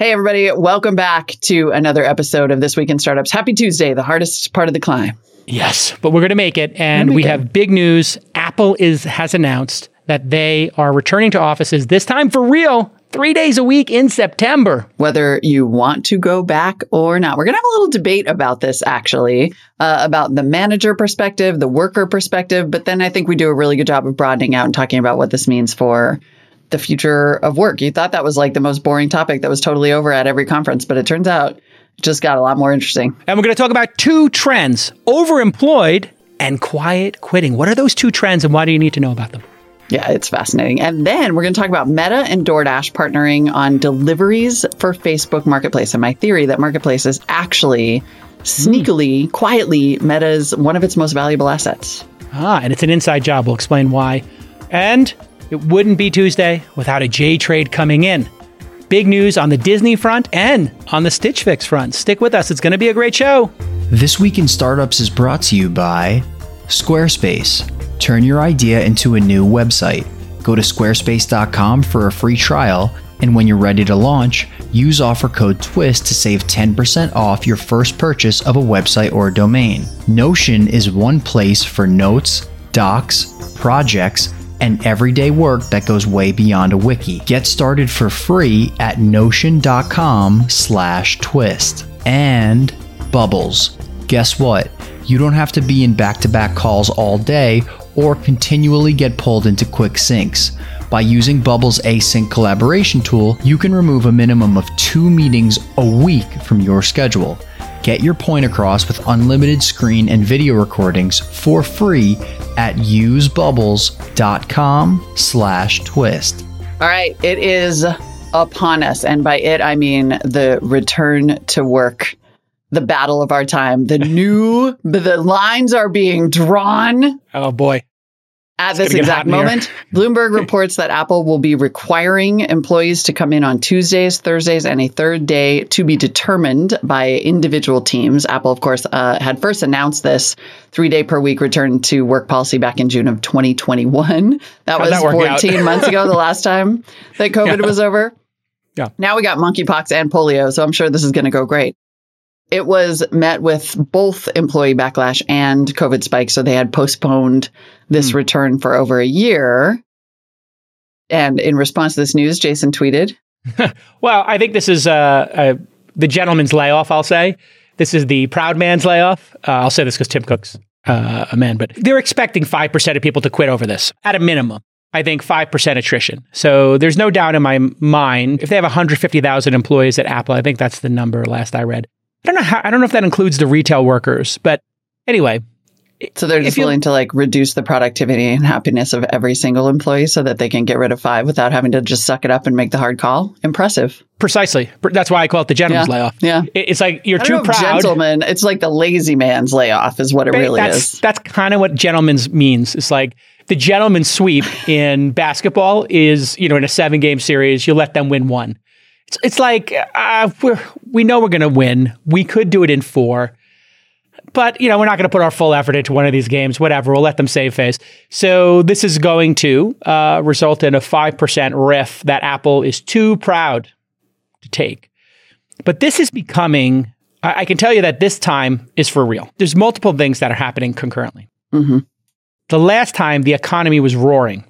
Hey, everybody, welcome back to another episode of This Week in Startups. Happy Tuesday, the hardest part of the climb. Yes, but we're going to make it. And we it. have big news. Apple is has announced that they are returning to offices this time for real, three days a week in September. Whether you want to go back or not, we're going to have a little debate about this actually, uh, about the manager perspective, the worker perspective. But then I think we do a really good job of broadening out and talking about what this means for the future of work. You thought that was like the most boring topic that was totally over at every conference, but it turns out it just got a lot more interesting. And we're going to talk about two trends overemployed and quiet quitting. What are those two trends and why do you need to know about them? Yeah, it's fascinating. And then we're going to talk about Meta and DoorDash partnering on deliveries for Facebook Marketplace. And my theory that Marketplace is actually sneakily, quietly Meta's one of its most valuable assets. Ah, and it's an inside job. We'll explain why. And it wouldn't be Tuesday without a J trade coming in. Big news on the Disney front and on the Stitch Fix front. Stick with us. It's going to be a great show. This Week in Startups is brought to you by Squarespace. Turn your idea into a new website. Go to squarespace.com for a free trial, and when you're ready to launch, use offer code TWIST to save 10% off your first purchase of a website or domain. Notion is one place for notes, docs, projects, and everyday work that goes way beyond a wiki. Get started for free at notion.com slash twist. And Bubbles. Guess what? You don't have to be in back to back calls all day or continually get pulled into quick syncs. By using Bubbles' async collaboration tool, you can remove a minimum of two meetings a week from your schedule. Get your point across with unlimited screen and video recordings for free at usebubbles.com slash twist. All right, it is upon us. And by it, I mean the return to work, the battle of our time, the new, the lines are being drawn. Oh, boy. At It's this gonna get hot exact moment, Bloomberg reports that Apple will be requiring employees to come in on Tuesdays, Thursdays, and a third day to be determined by individual teams. Apple, of course, uh, had first announced this three day per week return to work policy back in June of 2021. That How'd was that 14 months ago, the last time that COVID Yeah. was over. Yeah. Now we got monkeypox and polio, so I'm sure this is going to go great. It was met with both employee backlash and COVID spike. so they had postponed this Hmm. return for over a year. And in response to this news, Jason tweeted, Well, I think this is uh, uh, the gentleman's layoff, I'll say. This is the proud man's layoff. Uh, I'll say this because Tim Cook's uh, a man, but they're expecting 5% of people to quit over this at a minimum. I think 5% attrition. So there's no doubt in my mind, if they have 150,000 employees at Apple, I think that's the number last I read. I don't know how, I don't know if that includes the retail workers, but anyway, so they're just willing to like reduce the productivity and happiness of every single employee so that they can get rid of five without having to just suck it up and make the hard call. Impressive. precisely. That's why I call it the gentleman's Yeah. layoff. Yeah. It's like you're too don't know if proud. gentleman. It's like the lazy man's layoff is what it Ba- really that's, is. That's kind of what gentleman's means. It's like the gentleman's sweep in basketball is, you know, in a seven game series, you let them win one. It's, it's like, uh, we're, we know we're going to win. We could do it in four. But, you know, we're not going to put our full effort into one of these games, whatever. We'll let them save face. So this is going to uh, result in a 5% RIF that Apple is too proud to take. But this is becoming, I, I can tell you that this time is for real. There's multiple things that are happening concurrently. hmm The last time the economy was roaring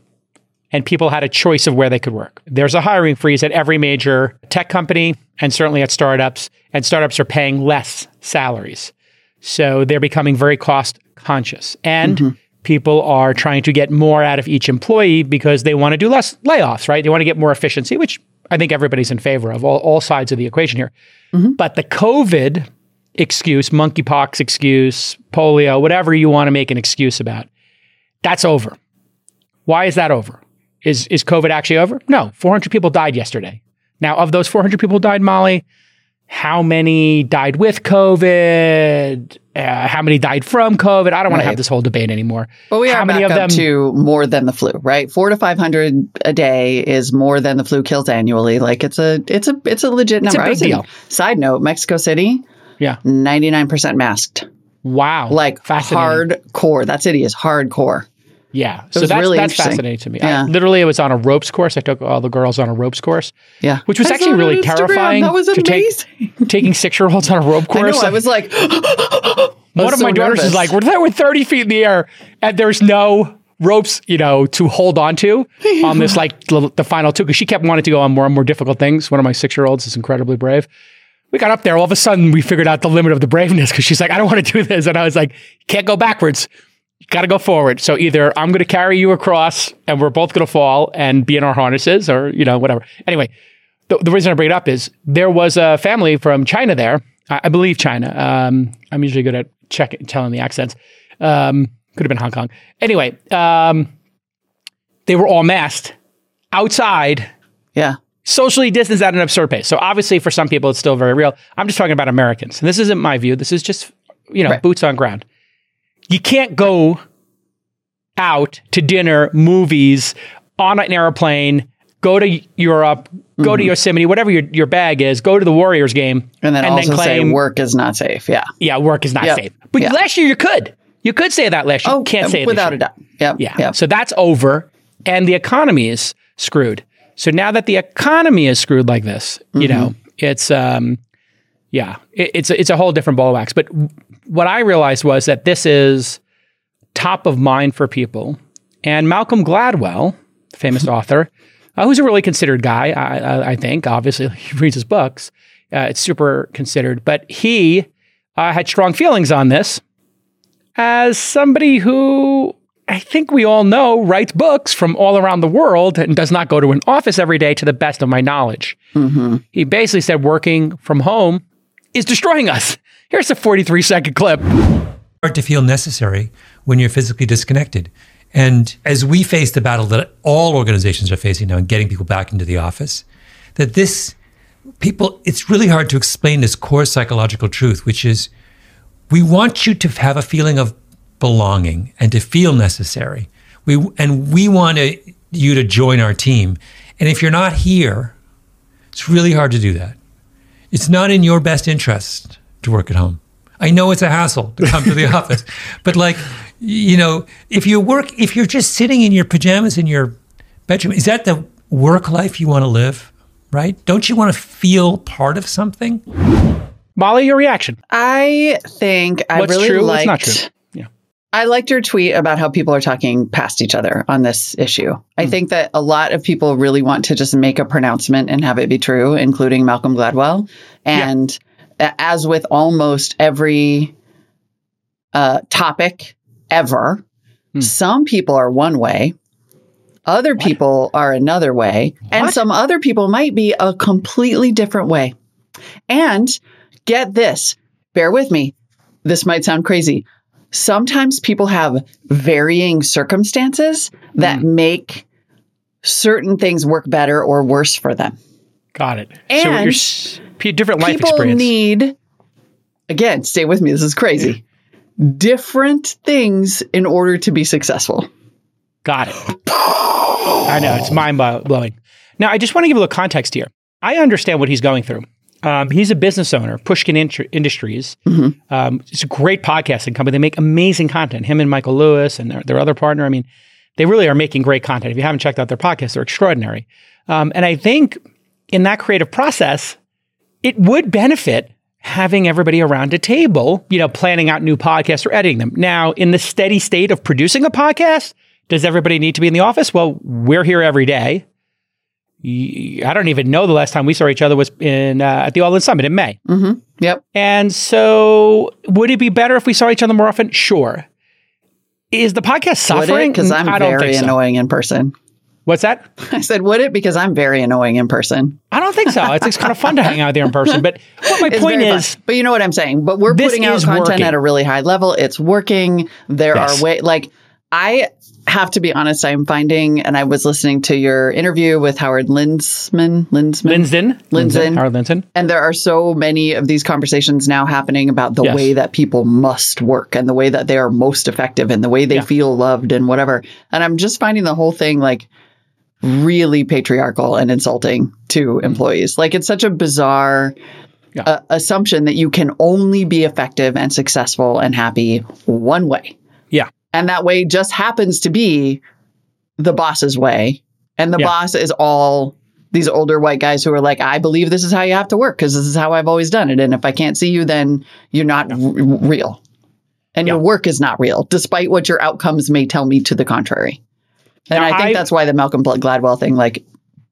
and people had a choice of where they could work. There's a hiring freeze at every major tech company and certainly at startups, and startups are paying less salaries. So they're becoming very cost conscious. And mm-hmm. people are trying to get more out of each employee because they want to do less layoffs, right? They want to get more efficiency, which I think everybody's in favor of, all, all sides of the equation here. Mm-hmm. But the COVID excuse, monkeypox excuse, polio, whatever you want to make an excuse about, that's over. Why is that over? Is is COVID actually over? No. 400 people died yesterday. Now, of those 400 people died, Molly, how many died with COVID? Uh, how many died from COVID? I don't want to have this whole debate anymore. But we how are many back of up them? to more than the flu, right? Four to five hundred a day is more than the flu kills annually. Like it's a it's a it's a legit It's a number. I big deal. Side note: Mexico City, yeah. ninety nine percent masked. Wow. Like hardcore. That city is hardcore. Yeah. So that's, really that's fascinating to me. Yeah. I, literally, it was on a ropes course. I took all the girls on a ropes course, Yeah. which was I actually really terrifying. That was to take- amazing. taking six year olds on a rope I course. know. I was like, One of my daughters is like, we're there with 30 feet in the air, and there's no ropes, you know, to hold on to on this, like the, the final two, because she kept wanting to go on more and more difficult things. One of my six year olds is incredibly brave. We got up there, all of a sudden, we figured out the limit of the braveness because she's like, I don't want to do this. And I was like, can't go backwards. Got to go forward. So either I'm going to carry you across and we're both going to fall and be in our harnesses or, you know, whatever. Anyway, the, the reason I bring it up is there was a family from China there. I, I believe China. Um, I'm usually good at checking, telling the accents. Um, could have been Hong Kong. Anyway, um, they were all masked outside, yeah. socially distanced at an absurd pace. So obviously, for some people, it's still very real. I'm just talking about Americans, and this isn't my view. This is just you know Right. boots on ground. You can't go out to dinner, movies, on an airplane, go to Europe, go to Yosemite, whatever your, your bag is, go to the Warriors game, And then and also say work is not safe. Yeah. yeah, work is not Yep. safe. But Yeah. last year you could. You could say that last year. Oh, Can't say it without a doubt. Yep. Yeah. Yep. So that's over. And the economy is screwed. So now that the economy is screwed like this, you Mm-hmm. know, it's um yeah, it, it's a, it's a whole different ball of wax. But what I realized was that this is top of mind for people. And Malcolm Gladwell, famous author, uh, who's a really considered guy, I, I, I think. Obviously, he reads his books. Uh, it's super considered. But he uh, had strong feelings on this as somebody who I think we all know writes books from all around the world and does not go to an office every day to the best of my knowledge. He basically said working from home is destroying us. Here's a 43 second clip. hard to feel necessary when you're physically disconnected. And as we face the battle that all organizations are facing now in getting people back into the office, that this people, it's really hard to explain this core psychological truth, which is we want you to have a feeling of belonging and to feel necessary. We and we want to, you to join our team. And if you're not here, it's really hard to do that. It's not in your best interest to work at home. I know it's a hassle to come to the office, but like, you know, if you work, if you're just sitting in your pajamas in your bedroom, is that the work life you want to live? Right? Don't you want to feel part of something? Molly, your reaction. I think I What's really true? liked. What's not true? Yeah. I liked your tweet about how people are talking past each other on this issue. I Hmm. think that a lot of people really want to just make a pronouncement and have it be true, including Malcolm Gladwell. And a- as with almost every uh, topic ever, Hmm. some people are one way, other people are another way, and some other people might be a completely different way. And get this, bear with me. This might sound crazy. Sometimes people have varying circumstances that Hmm. make certain things work better or worse for them. Got it. so And you're different life People experience. need, again, stay with me. This is crazy. Different things in order to be successful. Got it. I know it's mind blowing. Now, I just want to give a little context here. I understand what he's going through. Um, he's a business owner, Pushkin Int- Industries. Um, it's a great podcasting company. They make amazing content. Him and Michael Lewis and their, their other partner. I mean, they really are making great content. If you haven't checked out their podcast, they're extraordinary. Um, and I think in that creative process, it would benefit having everybody around a table, you know, planning out new podcasts or editing them. Now, in the steady state of producing a podcast, does everybody need to be in the office? Well, we're here every day. I don't even know the last time we saw each other was in uh, at the All In Summit in May. Mm-hmm. Yep. And so, would it be better if we saw each other more often? Sure. Is the podcast suffering? Because I'm I very think so. annoying in person. What's that? I said, would it? Because I'm very annoying in person. I don't think so. It's, it's kind of fun to hang out there in person. But what my It's point very fun. is, but you know what I'm saying. But we're putting out content working. at a really high level. It's working. There Yes. are way like I have to be honest. I'm finding, and I was listening to your interview with Howard Lindsman. Lindsman. Linsden, Linsden. Howard Linsden. And there are so many of these conversations now happening about the Yes. way that people must work and the way that they are most effective and the way they Yeah. feel loved and whatever. And I'm just finding the whole thing like really patriarchal and insulting to employees. Like it's such a bizarre Yeah. uh, assumption that you can only be effective and successful and happy one way. Yeah. And that way just happens to be the boss's way. And the Yeah. boss is all these older white guys who are like, I believe this is how you have to work because this is how I've always done it. And if I can't see you, then you're not r- real. And your work is not real, despite what your outcomes may tell me to the contrary. And Now, I think I- that's why the Malcolm Gladwell thing like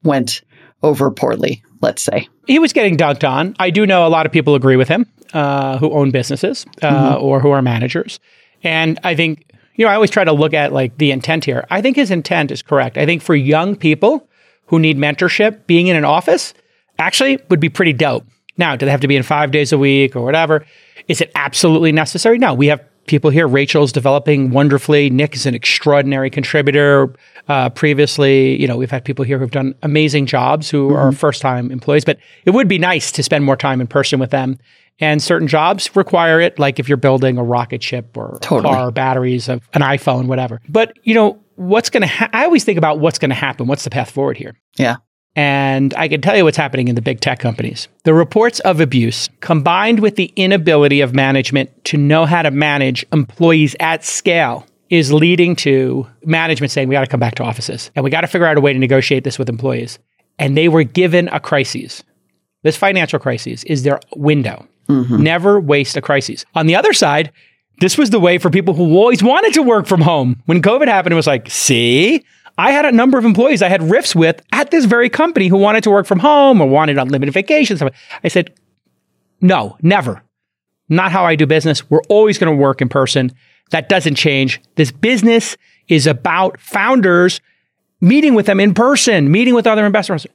went over poorly, let's say. he was getting dunked on. I do know a lot of people agree with him uh, who own businesses uh, or who are managers. And I think, you know, I always try to look at like the intent here. I think his intent is correct. I think for young people who need mentorship, being in an office actually would be pretty dope. Now, do they have to be in five days a week or whatever? Is it absolutely necessary? No, we have people here. Rachel's developing wonderfully. Nick is an extraordinary contributor. Uh, previously, you know, we've had people here who've done amazing jobs who are first time employees, but it would be nice to spend more time in person with them. And certain jobs require it, like if you're building a rocket ship or Totally. car, batteries of an iPhone, whatever. But, you know, what's going to ha- I always think about what's going to happen. What's the path forward here? Yeah. And I can tell you what's happening in the big tech companies. The reports of abuse, combined with the inability of management to know how to manage employees at scale, is leading to management saying, we got to come back to offices and we got to figure out a way to negotiate this with employees. And they were given a crisis. This financial crisis is their window. Mm-hmm. Never waste a crisis. On the other side, this was the way for people who always wanted to work from home. When COVID happened, it was like, see, I had a number of employees I had RIFs with at this very company who wanted to work from home or wanted unlimited vacations. I said, no, never. Not how I do business. We're always going to work in person. That doesn't change. This business is about founders meeting with them in person, meeting with other investors.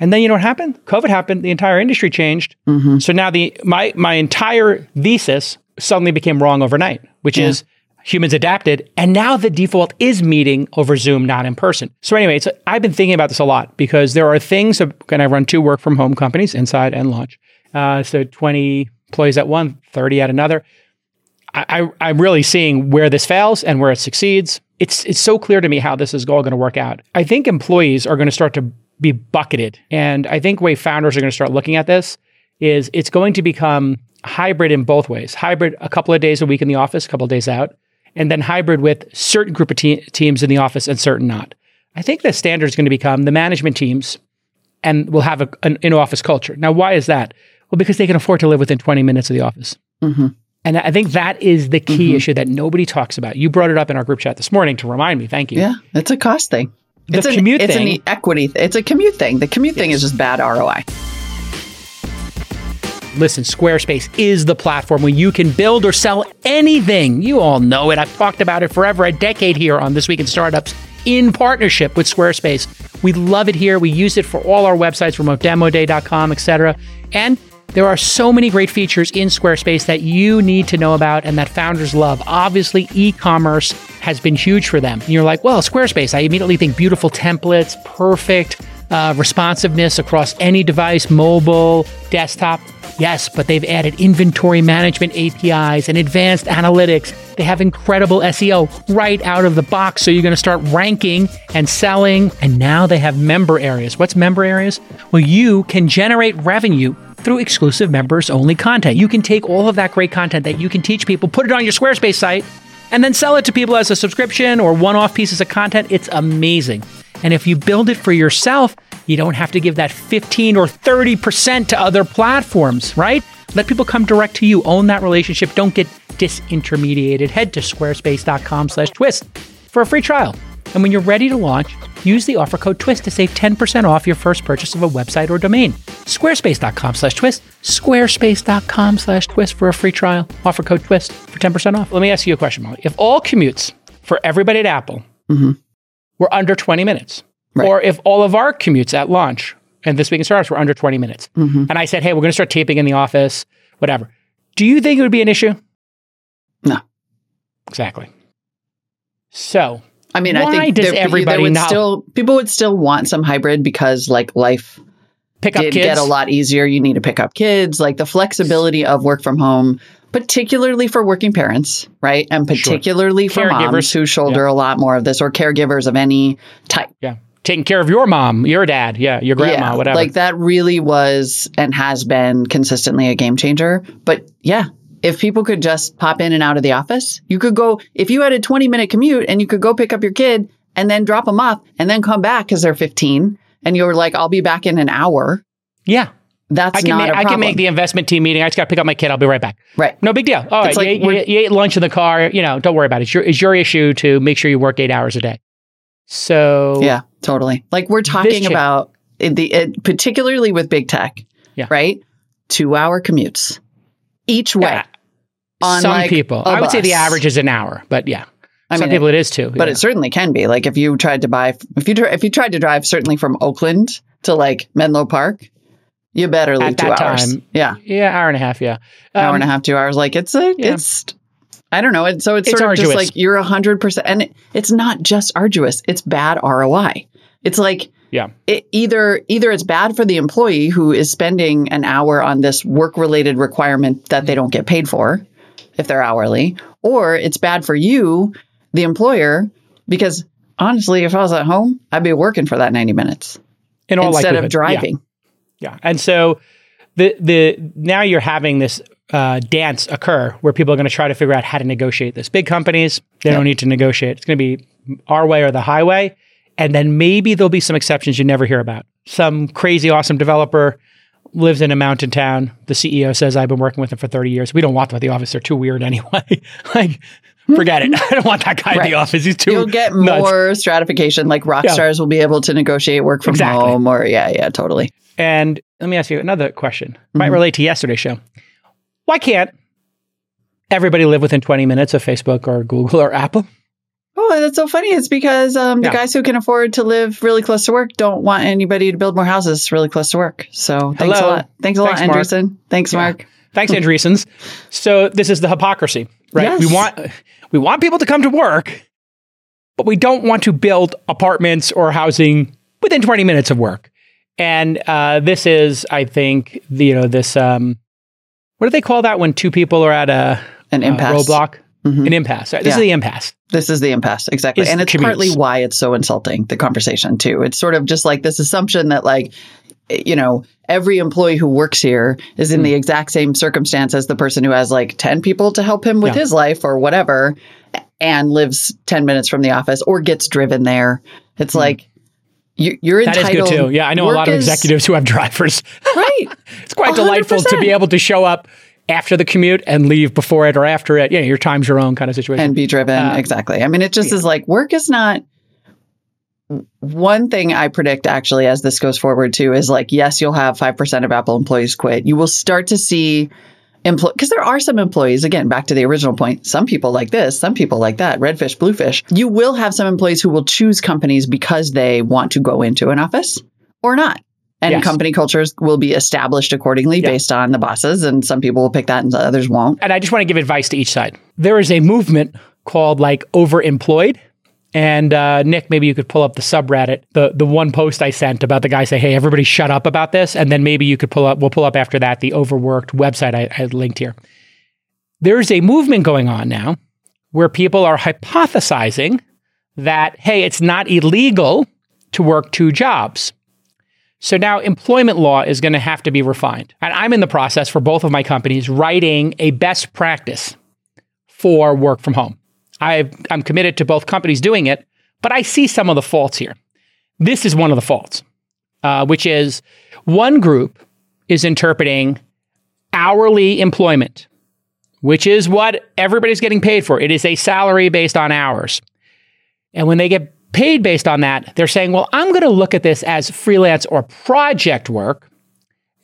And then you know what happened? COVID happened. The entire industry changed. Mm-hmm. So now the my my entire thesis suddenly became wrong overnight, which is humans adapted, and now the default is meeting over Zoom, not in person. So anyway, I've been thinking about this a lot because there are things. And I run two work from home companies, Inside and Launch. Uh, so twenty employees at one, 30 at another. I, I, I'm really seeing where this fails and where it succeeds. It's it's so clear to me how this is all going to work out. I think employees are going to start to be bucketed, and I think way founders are going to start looking at this is it's going to become hybrid in both ways. Hybrid a couple of days a week in the office, a couple of days out, and then hybrid with certain group of te- teams in the office and certain not. I think the standard is going to become the management teams and will have a, an in-office culture. Now, why is that? Well, because they can afford to live within 20 minutes of the office. Mm-hmm. And I think that is the key mm-hmm. issue that nobody talks about. You brought it up in our group chat this morning to remind me. Thank you. Yeah. It's a cost thing. The it's an, commute it's an equity. It's a commute thing. The commute thing is just bad ROI. Listen, Squarespace is the platform where you can build or sell anything. You all know it. I've talked about it forever, a decade here on This Week in Startups in partnership with Squarespace. We love it here. We use it for all our websites, remotedemoday.com, etc. And there are so many great features in Squarespace that you need to know about and that founders love. Obviously, e-commerce has been huge for them. And you're like, well, Squarespace, I immediately think beautiful templates, perfect uh, responsiveness across any device, mobile, desktop. Yes, but they've added inventory management APIs and advanced analytics. They have incredible SEO right out of the box. So you're going to start ranking and selling. And now they have member areas. What's member areas? Well, you can generate revenue through exclusive members only content. You can take all of that great content that you can teach people, put it on your Squarespace site, and then sell it to people as a subscription or one off pieces of content. It's amazing. And if you build it for yourself, you don't have to give that 15 or 30% to other platforms, right? Let people come direct to you. Own that relationship. Don't get disintermediated. Head to squarespace.com slash twist for a free trial. And when you're ready to launch, use the offer code TWIST to save 10% off your first purchase of a website or domain. Squarespace.com slash twist. Squarespace.com slash twist for a free trial. Offer code TWIST for 10% off. Let me ask you a question, Molly. If all commutes for everybody at Apple mm-hmm. Were under 20 minutes, Right. or if all of our commutes at launch and this week in startups were under 20 minutes, mm-hmm. and I said, hey, we're going to start taping in the office, whatever, do you think it would be an issue? No. Exactly. So, I mean, Why I think does there- there everybody would not- still people would still want some hybrid because like life pick up did kids. get a lot easier. You need to pick up kids, like the flexibility of work from home, particularly for working parents, right? And particularly for moms Caregivers. who shoulder a lot more of this or caregivers of any type. Yeah. Taking care of your mom, your dad, yeah, your grandma, whatever. Like that really was and has been consistently a game changer. But yeah, if people could just pop in and out of the office, you could go, if you had a 20 minute commute and you could go pick up your kid and then drop them off and then come back because they're 15 and you're like, I'll be back in an hour. Yeah. That's I can, not make, a I can make the investment team meeting. I just got to pick up my kid. I'll be right back. right. No big deal. All right, It's like you, ate- you, you ate lunch in the car. You know, don't worry about it. It's your, it's your issue to make sure you work eight hours a day. So Yeah, totally. Like we're talking about it- the it, particularly with big tech, Yeah. right? Two hour commutes each way. Yeah. on, some like, people, I would say the average is an hour, but yeah, I some mean, people it is too. but yeah. it certainly can be. Like if you tried to buy, if you if you tried to drive certainly from Oakland to like Menlo Park, you better leave At two that hours. time, Yeah, yeah, hour and a half. Yeah, hour and a Um, half, two hours. Like it's a, yeah. it's. I don't know. It, so it's, It's sort of just like you're a hundred percent, and it, it's not just arduous. It's bad ROI. It's like Yeah, it either either it's bad for the employee who is spending an hour on this work related requirement that they don't get paid for if they're hourly or it's bad for you the employer because honestly if i was at home i'd be working for that 90 minutes in all instead of driving Yeah. And so the the now you're having this uh, dance occur where people are going to try to figure out how to negotiate this. Big companies they don't need to negotiate. It's going to be our way or the highway, and then maybe there'll be some exceptions you never hear about. Some crazy awesome developer lives in a mountain town. The CEO says, "I've been working with them for 30 years. We don't want them at the office. They're too weird anyway. like, forget it. I don't want that guy at Right. the office. He's too. you'll get nuts." more stratification like rock Yeah. stars will be able to negotiate work from Exactly. home or yeah yeah totally And let me ask you another question. Might Mhm. relate to yesterday's show. Why can't everybody live within 20 minutes of Facebook or Google or Apple? Oh, that's so funny. It's because um, the Yeah. guys who can afford to live really close to work don't want anybody to build more houses really close to work. So thanks Hello. a lot. Thanks a Thanks, lot, Marc. Andreessen. Thanks, Yeah. Marc. Thanks, Andreessens. So this is the hypocrisy, right? Yes. We want we want people to come to work, but we don't want to build apartments or housing within 20 minutes of work. And uh, this is, I think, the, you know, this um, what do they call that when two people are at a, An a impasse. roadblock? Mhm. An impasse. This Yeah. is the impasse. This is the impasse, exactly. Is and it's commutes. partly why it's so insulting, the conversation, too. It's sort of just like this assumption that, like, you know, every employee who works here is in the exact same circumstance as the person who has like 10 people to help him with Yeah. his life or whatever and lives 10 minutes from the office or gets driven there. It's like, you, you're Hmm. That is entitled. good too. Yeah, I know a lot of is- executives who have drivers. Right. It's quite delightful to be able to show up after the commute and leave before it or after it. Yeah, your time's your own kind of situation. and be driven. Uh, exactly. I mean, it just is like work is not. One thing I predict actually as this goes forward too is like, yes, you'll have 5% of Apple employees quit. You will start to see employ because there are some employees, again, back to the original point, some people like this, some people like that, redfish, bluefish. You will have some employees who will choose companies because they want to go into an office or not. And Yes. company cultures will be established accordingly Yeah. based on the bosses. And some people will pick that and others won't. and I just want to give advice to each side. There is a movement called like overemployed. And uh, Nick, maybe you could pull up the subreddit, the the one post I sent about the guy say, "Hey, everybody, shut up about this," and then maybe you could pull up. We'll pull up after that the overworked website I, I linked here. There's a movement going on now where people are hypothesizing that hey, it's not illegal to work two jobs. So now employment law is going to have to be refined. And I'm in the process for both of my companies writing a best practice for work from home. I I'm committed to both companies doing it, but I see some of the faults here. This is one of the faults, uh, which is one group is interpreting hourly employment, which is what everybody's getting paid for. It is a salary based on hours. And when they get paid based on that, they're saying, well, I'm going to look at this as freelance or project work.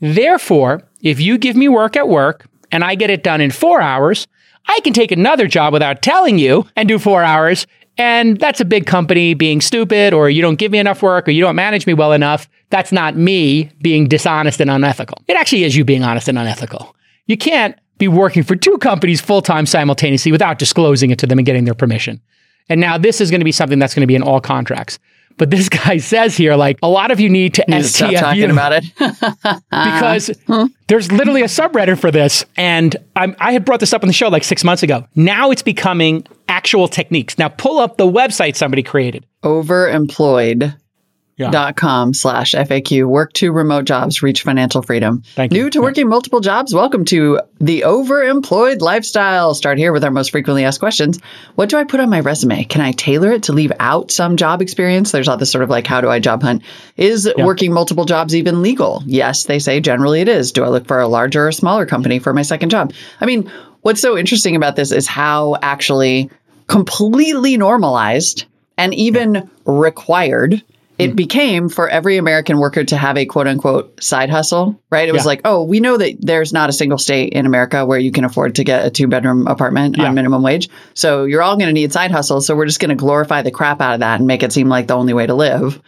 Therefore, if you give me work at work and I get it done in four hours, I can take another job without telling you and do four hours. And that's a big company being stupid, or you don't give me enough work, or you don't manage me well enough. That's not me being dishonest and unethical. It actually is you being honest and unethical. You can't be working for two companies full time simultaneously without disclosing it to them and getting their permission. And now this is going to be something that's going to be in all contracts. But this guy says here, like, a lot of you need to You need to stop talking STFU about it. because there's literally a subreddit for this. And I'm, I had brought this up on the show like six months ago. Now it's becoming actual techniques. Now pull up the website somebody created. overemployed dot com slash FAQ. Work to remote jobs, reach financial freedom. Thank you. New to working multiple jobs. Welcome to the overemployed lifestyle. Start here with our most frequently asked questions. What do I put on my resume? Can I tailor it to leave out some job experience? There's all this sort of like, how do I job hunt? Is working multiple jobs even legal? Yes, they say generally it is. Do I look for a larger or smaller company for my second job? I mean, what's so interesting about this is how actually completely normalized and even required it became for every American worker to have a quote unquote side hustle, right? It was Yeah. like, oh, we know that there's not a single state in America where you can afford to get a two bedroom apartment Yeah. on minimum wage. So you're all going to need side hustles. So we're just going to glorify the crap out of that and make it seem like the only way to live.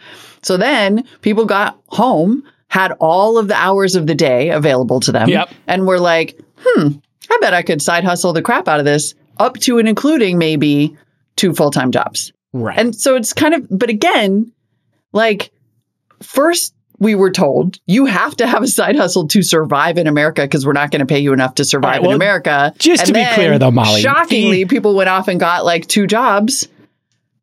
So then people got home, had all of the hours of the day available to them, Yep. and were like, hmm, I bet I could side hustle the crap out of this up to and including maybe two full time jobs. Right. And so it's kind of, but again, like first we were told you have to have a side hustle to survive in America because we're not going to pay you enough to survive right, in America. just to be clear though, Molly, shockingly, the- people went off and got like two jobs.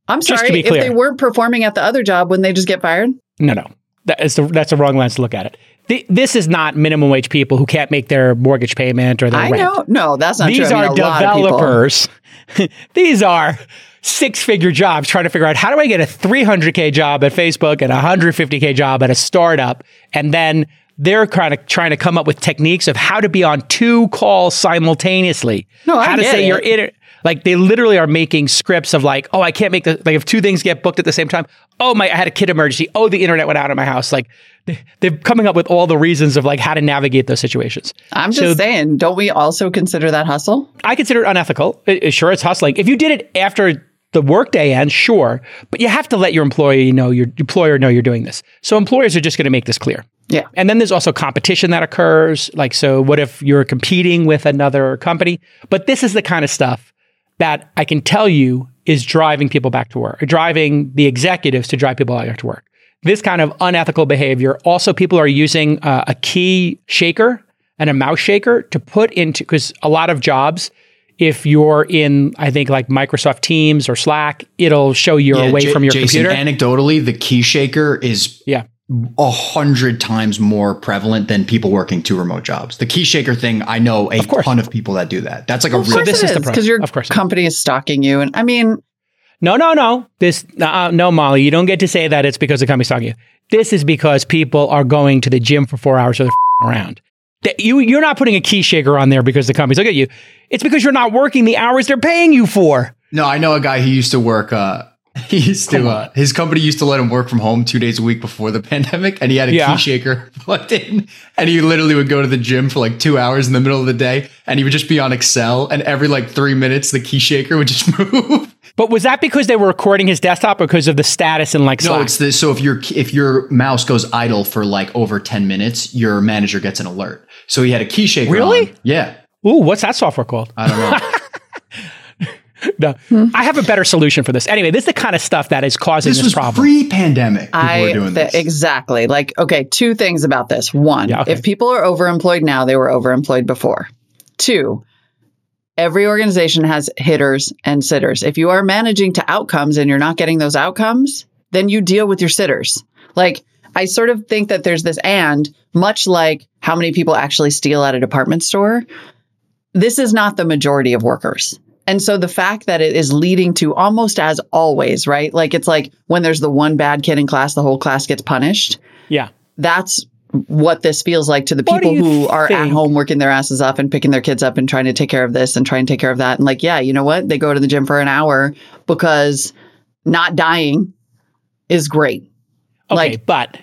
I'm sorry if they weren't performing at the other job, wouldn't they just get fired? No, no. That is the, that's the wrong lens to look at it. The, this is not minimum wage people who can't make their mortgage payment or their I rent. know. No, that's not These true. I mean, are of people- developers. These are six figure jobs trying to figure out how do I get a 300K job at Facebook and a 150K job at a startup. And then they're kind of trying to come up with techniques of how to be on two calls simultaneously. No, I how to get say it. you're in it. Like they literally are making scripts of like, oh, I can't make the like if two things get booked at the same time. Oh my, I had a kid emergency. Oh, the internet went out of my house. Like they, they're coming up with all the reasons of like how to navigate those situations. I'm just So- saying, don't we also consider that hustle? I consider it unethical. It- it- sure, it's hustling. If you did it after the workday ends, sure, but you have to let your employee know, your employer know you're doing this. So employers are just going to make this clear. Yeah. And then there's also competition that occurs. Like, so what if you're competing with another company? But this is the kind of stuff that I can tell you is driving people back to work, or driving the executives to drive people back to work. This kind of unethical behavior. Also, people are using uh, a key shaker and a mouse shaker to put into, because a lot of jobs, if you're in, I think like Microsoft Teams or Slack, it'll show you're Yeah, away J- from your Jason, computer. Anecdotally, the key shaker is yeah. a hundred times more prevalent than people working two remote jobs. The key shaker thing, I know a course. ton of people that do that. That's like a real. course this it is the is problem. because your Of course. company is stalking you, and I mean, No, no, no. This uh, no, Molly. You don't get to say that it's because the company's talking to you. This is because people are going to the gym for four hours or they're f***ing around. That you you're not putting a key shaker on there because the company's look at you. It's because you're not working the hours they're paying you for. No, I know a guy who used to work. Uh, he used to. Uh, his company used to let him work from home two days a week before the pandemic, and he had a Yeah. key shaker plugged in, and he literally would go to the gym for like two hours in the middle of the day, and he would just be on Excel, and every like three minutes the key shaker would just move. But was that because they were recording his desktop because of the status and like No, it's this. So if your if your mouse goes idle for like over ten minutes, your manager gets an alert. So he had a key shaker. Really? on. Yeah. Ooh, what's that software called? I don't know. No, I have a better solution for this. Anyway, this is the kind of stuff that is causing this this, was problem. pre-pandemic. People I were doing th- this. exactly like okay. Two things about this. One, Yeah, okay. if people are overemployed now, they were overemployed before. Two, every organization has hitters and sitters. If you are managing to outcomes and you're not getting those outcomes, then you deal with your sitters. Like I sort of think that there's this and much like how many people actually steal at a department store, this is not the majority of workers. And so the fact that it is leading to almost as always, right? Like it's like when there's the one bad kid in class, the whole class gets punished. yeah. That's what this feels like to the people who are at home working their asses off and picking their kids up and trying to take care of this and trying to take care of that. And like, yeah, you know what? They go to the gym for an hour because not dying is great. Okay, Like- but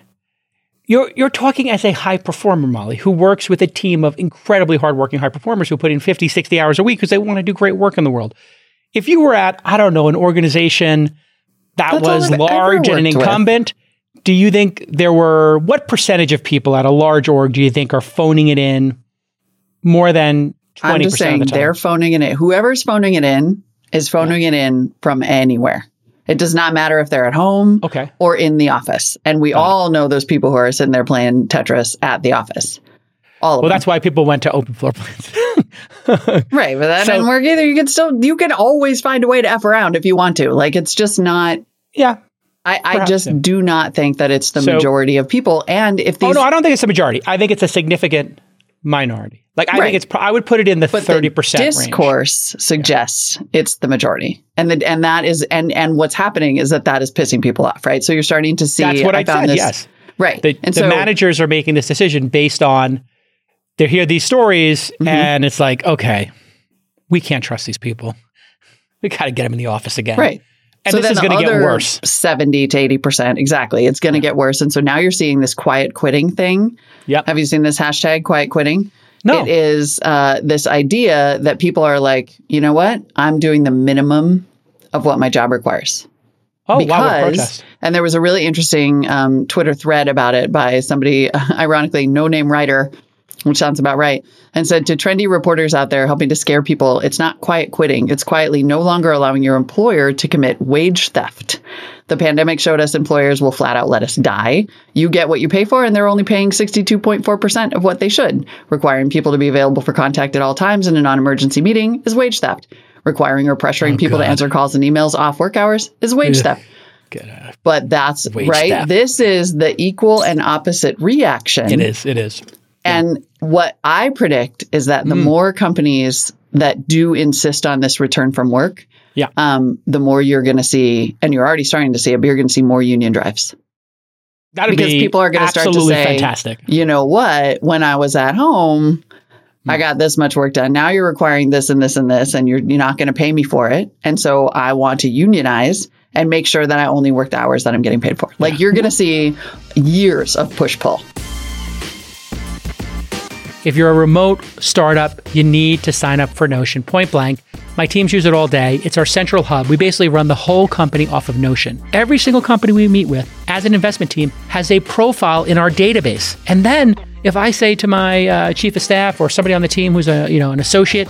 you're you're talking as a high performer, Molly, who works with a team of incredibly hardworking high performers who put in 50, 60 hours a week because they want to do great work in the world. If you were at, I don't know, an organization that That's was large and an worked with. incumbent, do you think there were what percentage of people at a large org do you think are phoning it in more than 20% I'm just of saying the time? they're phoning it in. Whoever's phoning it in is phoning it in from anywhere. It does not matter if they're at home Okay. or in the office. And we all know those people who are sitting there playing Tetris at the office. All Well, them. that's why people went to open floor plans. right. But that So- didn't work either. You can still, you can always find a way to F around if you want to. Like, it's just not, yeah. I, I just yeah. do not think that it's the So- majority of people. And if these Oh no, I don't think it's the majority. I think it's a significant minority. Like I Right. think it's. pro- I would put it in the thirty percent range. discourse suggests it's the majority, and the, and that is and and what's happening is that that is pissing people off, right? So you're starting to see. That's what I, found said. this, Yes, right. the, and the so managers are making this decision based on they hear these stories, Mm-hmm. and it's like, okay, we can't trust these people. We got to get them in the office again. right. And so this is going to get worse. 70 to 80%. Exactly. It's going to get worse. And so now you're seeing this quiet quitting thing. Yep. Have you seen this hashtag quiet quitting? No. It is uh, this idea that people are like, you know what? I'm doing the minimum of what my job requires. oh, wow, because, protest. and there was a really interesting um, Twitter thread about it by somebody, ironically, no name writer, which sounds about right, and said to trendy reporters out there helping to scare people, it's not quiet quitting. It's quietly no longer allowing your employer to commit wage theft. The pandemic showed us employers will flat out let us die. You get what you pay for, and they're only paying 62.4% of what they should. Requiring people to be available for contact at all times in a non emergency meeting is wage theft. Requiring or pressuring oh, people to Oh, answer calls and emails off work hours is wage theft. But that's right. theft. This is the equal and opposite reaction. It is. It is. And what I predict is that the more companies that do insist on this return from work, Yeah. um, the more you're going to see, and you're already starting to see it, but you're going to see more union drives. That'd Because be people are gonna start to say- fantastic. You know what? When I was at home, I Hmm. got this much work done. Now you're requiring this and this and this, and you're you're not going to pay me for it. And so I want to unionize and make sure that I only work the hours that I'm getting paid for. Like you're going to see years of push pull. If you're a remote startup, you need to sign up for Notion point blank. My teams use it all day. It's our central hub. We basically run the whole company off of Notion. Every single company we meet with as an investment team has a profile in our database. And then if I say to my uh, chief of staff or somebody on the team who's a, you know, an associate,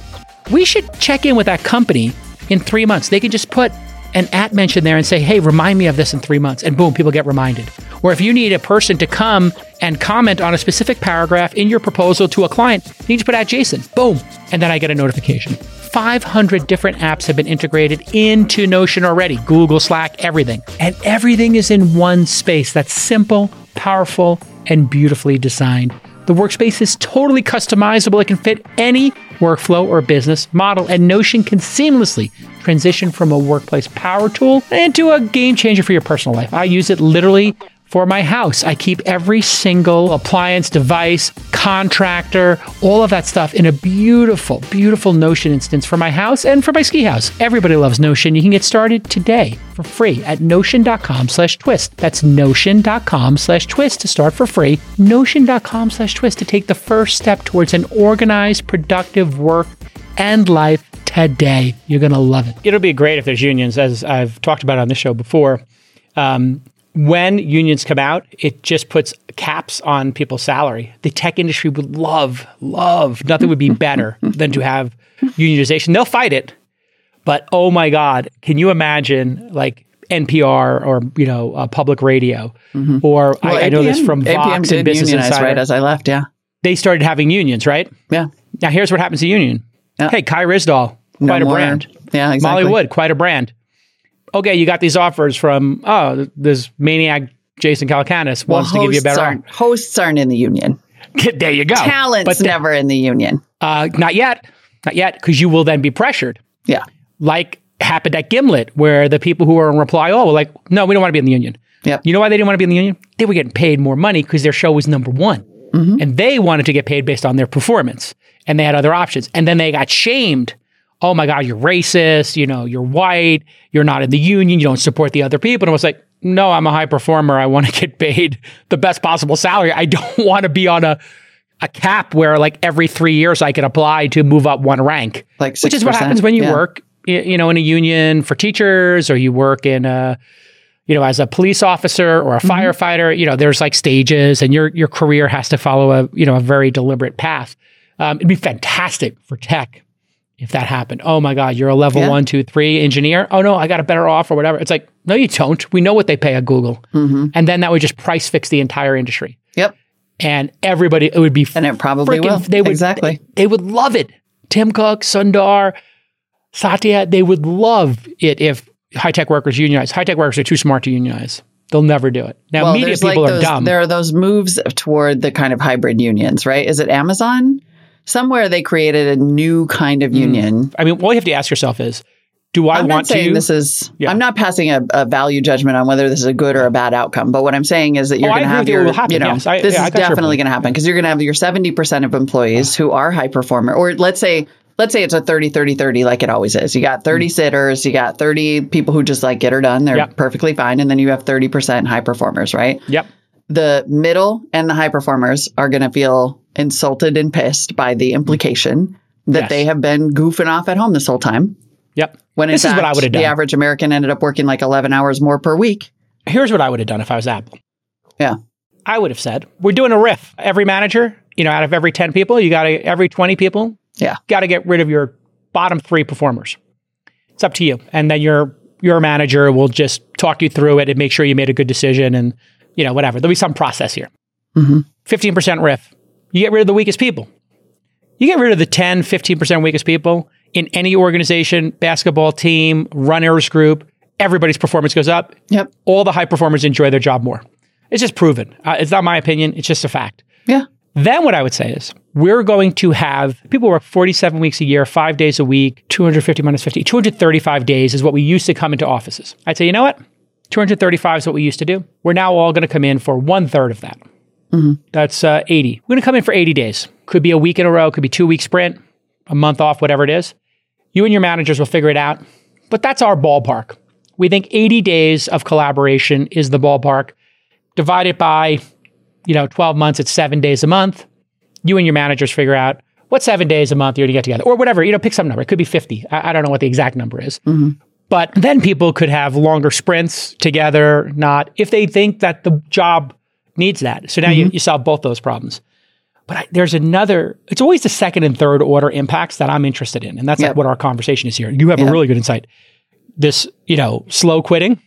we should check in with that company in 3 months. They can just put an at mention there and say, hey, remind me of this in three months. And boom, people get reminded. Or if you need a person to come and comment on a specific paragraph in your proposal to a client, you need to put at Jason. Boom. And then I get a notification. 500 different apps have been integrated into Notion already Google, Slack, everything. And everything is in one space that's simple, powerful, and beautifully designed. The workspace is totally customizable. It can fit any workflow or business model, and Notion can seamlessly transition from a workplace power tool into a game changer for your personal life. I use it literally for my house. I keep every single appliance, device, contractor, all of that stuff in a beautiful, beautiful Notion instance for my house and for my ski house. Everybody loves Notion. You can get started today for free at notion.com slash twist. That's notion.com slash twist to start for free. Notion.com slash twist to take the first step towards an organized, productive work and life today. You're going to love it. It'll be great if there's unions, as I've talked about on this show before. Um, when unions come out, it just puts caps on people's salary. The tech industry would love, love, nothing would be better than to have unionization. They'll fight it, but oh my God, can you imagine like NPR or, you know, uh, public radio? Or Well, I, I know this APM from APM Vox and did Business unionize Insider. right as I left. Yeah. they started having unions, right? Yeah. Now here's what happens to union. Yeah. Hey, Kai Ryssdal, No quite a more. brand. Yeah, exactly. Molly Wood, quite a brand. Okay, you got these offers from oh this maniac Jason Calacanis Well, wants to give you a better aren't, hosts aren't in the union. There you go. Talent's but the- never in the union. uh, not yet, not yet, because you will then be pressured, Yeah. like happened at Gimlet, where the people who were in reply all were like, no, we don't want to be in the union. Yep. You know why they didn't want to be in the union? They were getting paid more money because their show was number one. And they wanted to get paid based on their performance. And they had other options. And then they got shamed. Oh my God, you're racist. You know, you're white. You're not in the union. You don't support the other people. And I was like, no, I'm a high performer. I want to get paid the best possible salary. I don't want to be on a, a cap where like every three years I can apply to move up one rank. Like Which is what happens when you yeah. work, you know, in a union for teachers or you work in a, you know, as a police officer or a Mm-hmm. firefighter, you know, there's like stages and your your career has to follow a, you know, a very deliberate path. Um, it'd be fantastic for tech if that happened. Oh my God, you're a level Yeah. one, two, three engineer. Oh no, I got a better offer, or whatever. It's like, no, you don't. We know what they pay at Google. Mm-hmm. And then that would just price fix the entire industry. Yep. And everybody, it would be And it probably freaking- will. They would, exactly. They, would love it. Tim Cook, Sundar, Satya, they would love it if high tech workers unionize. High tech workers are too smart to unionize. They'll never do it. Now, well, media people like are dumb. There are those moves toward the kind of hybrid unions, right? Is it Amazon? Somewhere they created a new kind of union. I mean, all you have to ask yourself is, do I I'm want not saying to? this is. Yeah. I'm not passing a, a value judgment on whether this is a good or a bad outcome. But what I'm saying is that you're Oh, going to have your, happen, you know, yes. I- this yeah, is definitely going to happen because you're going to have your 70 percent of employees who are high performer, or let's say. Let's say it's a 30 30 30 like it always is. You got 30 sitters, you got 30 people who just like get her done. They're Mm. Yep. perfectly fine. And then you have 30% high performers, right? yep. the middle and the high performers are going to feel insulted and pissed by the implication that Yes. they have been goofing off at home this whole time. Yep. When this is what I would have done. the average American ended up working like 11 hours more per week. Here's what I would have done if I was Apple. Yeah. I would have said, we're doing a RIF. Every manager, you know, out of every 10 people, you got to, every 20 people, Yeah. got to get rid of your bottom three performers. It's up to you. And then your, your manager will just talk you through it and make sure you made a good decision and, you know, whatever. There'll be some process here. Mhm. 15% RIF. You get rid of the weakest people. You get rid of the 10, 15% weakest people in any organization, basketball team, runners group, everybody's performance goes up Yep. all the high performers enjoy their job more. It's just proven. Uh, it's not my opinion. It's just a fact. Yeah. Then what I would say is we're going to have people work 47 weeks a year, five days a week, 250 minus 50, 235 days is what we used to come into offices. I'd say, you know what? 235 is what we used to do. We're now all going to come in for one third of that. That's uh, 80. We're going to come in for 80 days. Could be a week in a row, could be two week sprint, a month off, whatever it is. You and your managers will figure it out. But that's our ballpark. We think 80 days of collaboration is the ballpark. Divide it by, you know, 12 months, it's seven days a month. You and your managers figure out what seven days a month you're going to get together, or whatever. You know, pick some number. It could be 50. I, I don't know what the exact number is. But then people could have longer sprints together, not if they think that the job needs that. So now you, mm-hmm. you solve both those problems. But I, there's another, it's always the second and third order impacts that I'm interested in. And that's Yep. like what our conversation is here. You have a really good insight. This, you know, slow quitting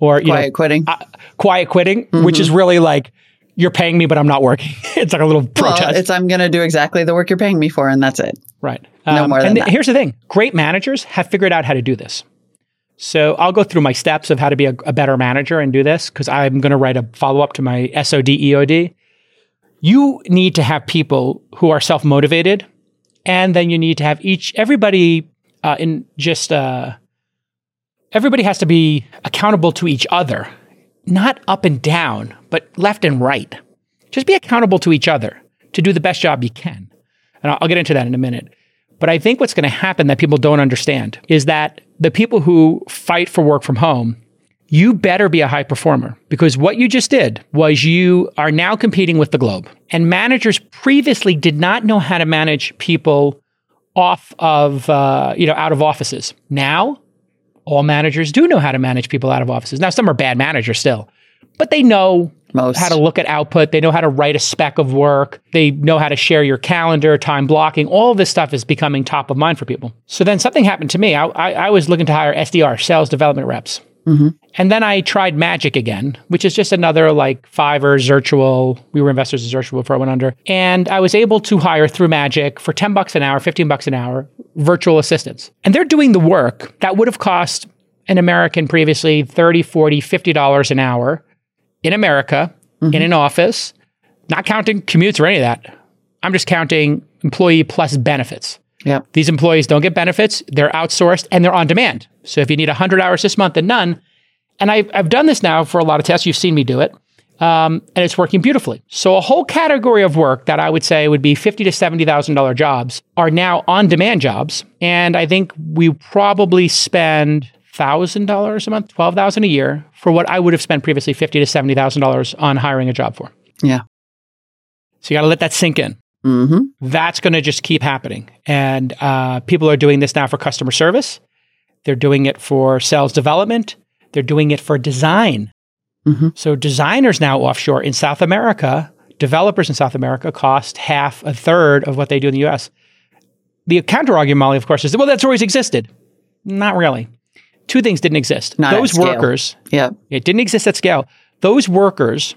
or, you Quiet know, quitting. uh, quiet quitting, which is mm-hmm. really like, you're paying me, but I'm not working. it's like a little well, protest. it's I'm going to do exactly the work you're paying me for, and that's it. Right. No um, more than and th- that. here's the thing great managers have figured out how to do this. So I'll go through my steps of how to be a, a better manager and do this because I'm going to write a follow up to my SOD EOD. You need to have people who are self motivated, and then you need to have each, everybody uh, in just, uh, everybody has to be accountable to each other, not up and down, but left and right. Just be accountable to each other to do the best job you can. And I'll, I'll get into that in a minute. But I think what's going to happen that people don't understand is that the people who fight for work from home, you better be a high performer because what you just did was you are now competing with the globe. And managers previously did not know how to manage people off of, uh, you know, out of offices. Now, all managers do know how to manage people out of offices. Now, some are bad managers still, but they know Most. how to look at output. They know how to write a spec of work. They know how to share your calendar, time blocking. All of this stuff is becoming top of mind for people. So then something happened to me. I, I, I was looking to hire SDR, sales development reps. Mm-hmm. And then I tried Magic again, which is just another like Fiverr, Zirtual. We were investors in Zirtual before I went under. And I was able to hire through Magic for 10 bucks an hour, 15 bucks an hour, virtual assistants. And they're doing the work that would have cost an American previously 30, 40, 50 dollars an hour in America, in an office, not counting commutes or any of that. I'm just counting employee plus benefits. Yep. These employees don't get benefits, they're outsourced and they're on demand. So if you need 100 hours this month and none, and I've, I've done this now for a lot of tests, you've seen me do it, um, and it's working beautifully. So a whole category of work that I would say would be fifty to $70,000 jobs are now on demand jobs. And I think we probably spend $1,000 a month, 12000 a year for what I would have spent previously fifty to $70,000 on hiring a job for. Yeah. So you got to let that sink in hmm that's going to just keep happening. And uh, people are doing this now for customer service. They're doing it for sales development. They're doing it for design. Mhm. So designers now offshore in South America, developers in South America cost half a third of what they do in the U.S. The counter argument, Molly, of course, is well, that's always existed. Not really. Two things didn't exist. Not Those workers Yep. it didn't exist at scale. Those workers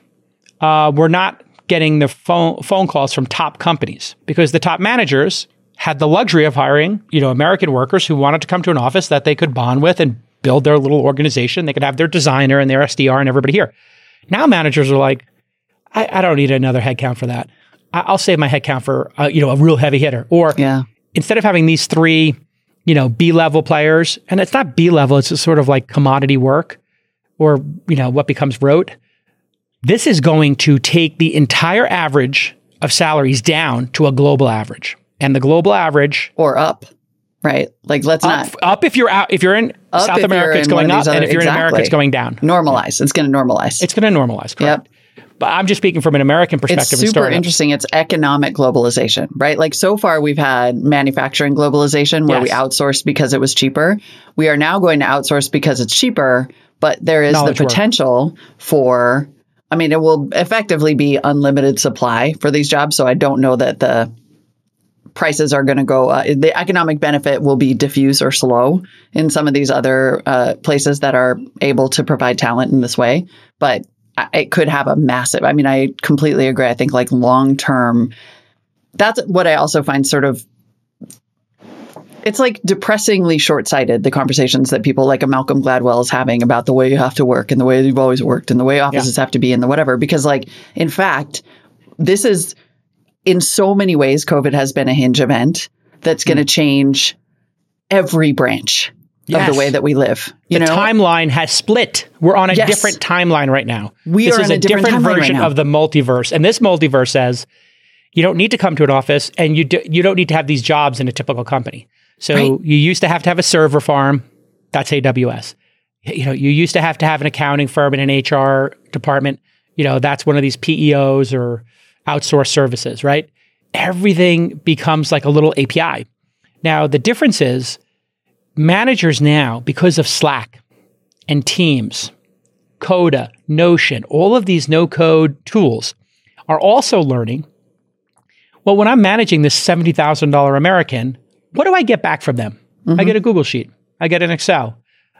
uh, were not getting the phone phone calls from top companies because the top managers had the luxury of hiring, you know, American workers who wanted to come to an office that they could bond with and build their little organization. They could have their designer and their SDR and everybody here. Now managers are like, I, I don't need another headcount for that. I, will save my headcount for uh, you know a real heavy hitter. Or yeah. instead of having these three, you know, B level players, and it's not B level, it's sort of like commodity work, or you know what becomes rote. This is going to take the entire average of salaries down to a global average, and the global average or up right? Like let's up, not up if you're out if you're in South America, it's going up, other, and if you're exactly. in America, it's going down. Normalize. It's going to normalize. It's going to normalize. Correct. Yep. But I'm just speaking from an American perspective. It's super interesting. It's economic globalization, right? Like so far, we've had manufacturing globalization where yes. we outsourced because it was cheaper. We are now going to outsource because it's cheaper, but there is Knowledge the potential work. for. I mean, it will effectively be unlimited supply for these jobs. So I don't know that the prices are going to go, uh, the economic benefit will be diffuse or slow in some of these other uh, places that are able to provide talent in this way. But it could have a massive, I mean, I completely agree. I think like long term, that's what I also find sort of it's like depressingly short-sighted the conversations that people like a Malcolm Gladwell is having about the way you have to work and the way you've always worked and the way offices yeah. have to be and the whatever because like in fact this is in so many ways, COVID has been a hinge event that's going to hmm. change every branch yes. of the way that we live. You the know? timeline has split. We're on a yes. different timeline right now. We this are is a, a different, different version right of the multiverse, and this multiverse says you don't need to come to an office, and you do, you don't need to have these jobs in a typical company. So right. you used to have to have a server farm. That's AWS. You know, you used to have to have an accounting firm and an HR department. You know, that's one of these PEOs or outsourced services, right? Everything becomes like a little API. Now, the difference is managers now, because of Slack and Teams, Coda, Notion, all of these no code tools are also learning well, when I'm managing this $70,000 American, what do I get back from them? Mm-hmm. I get a Google Sheet, I get an Excel,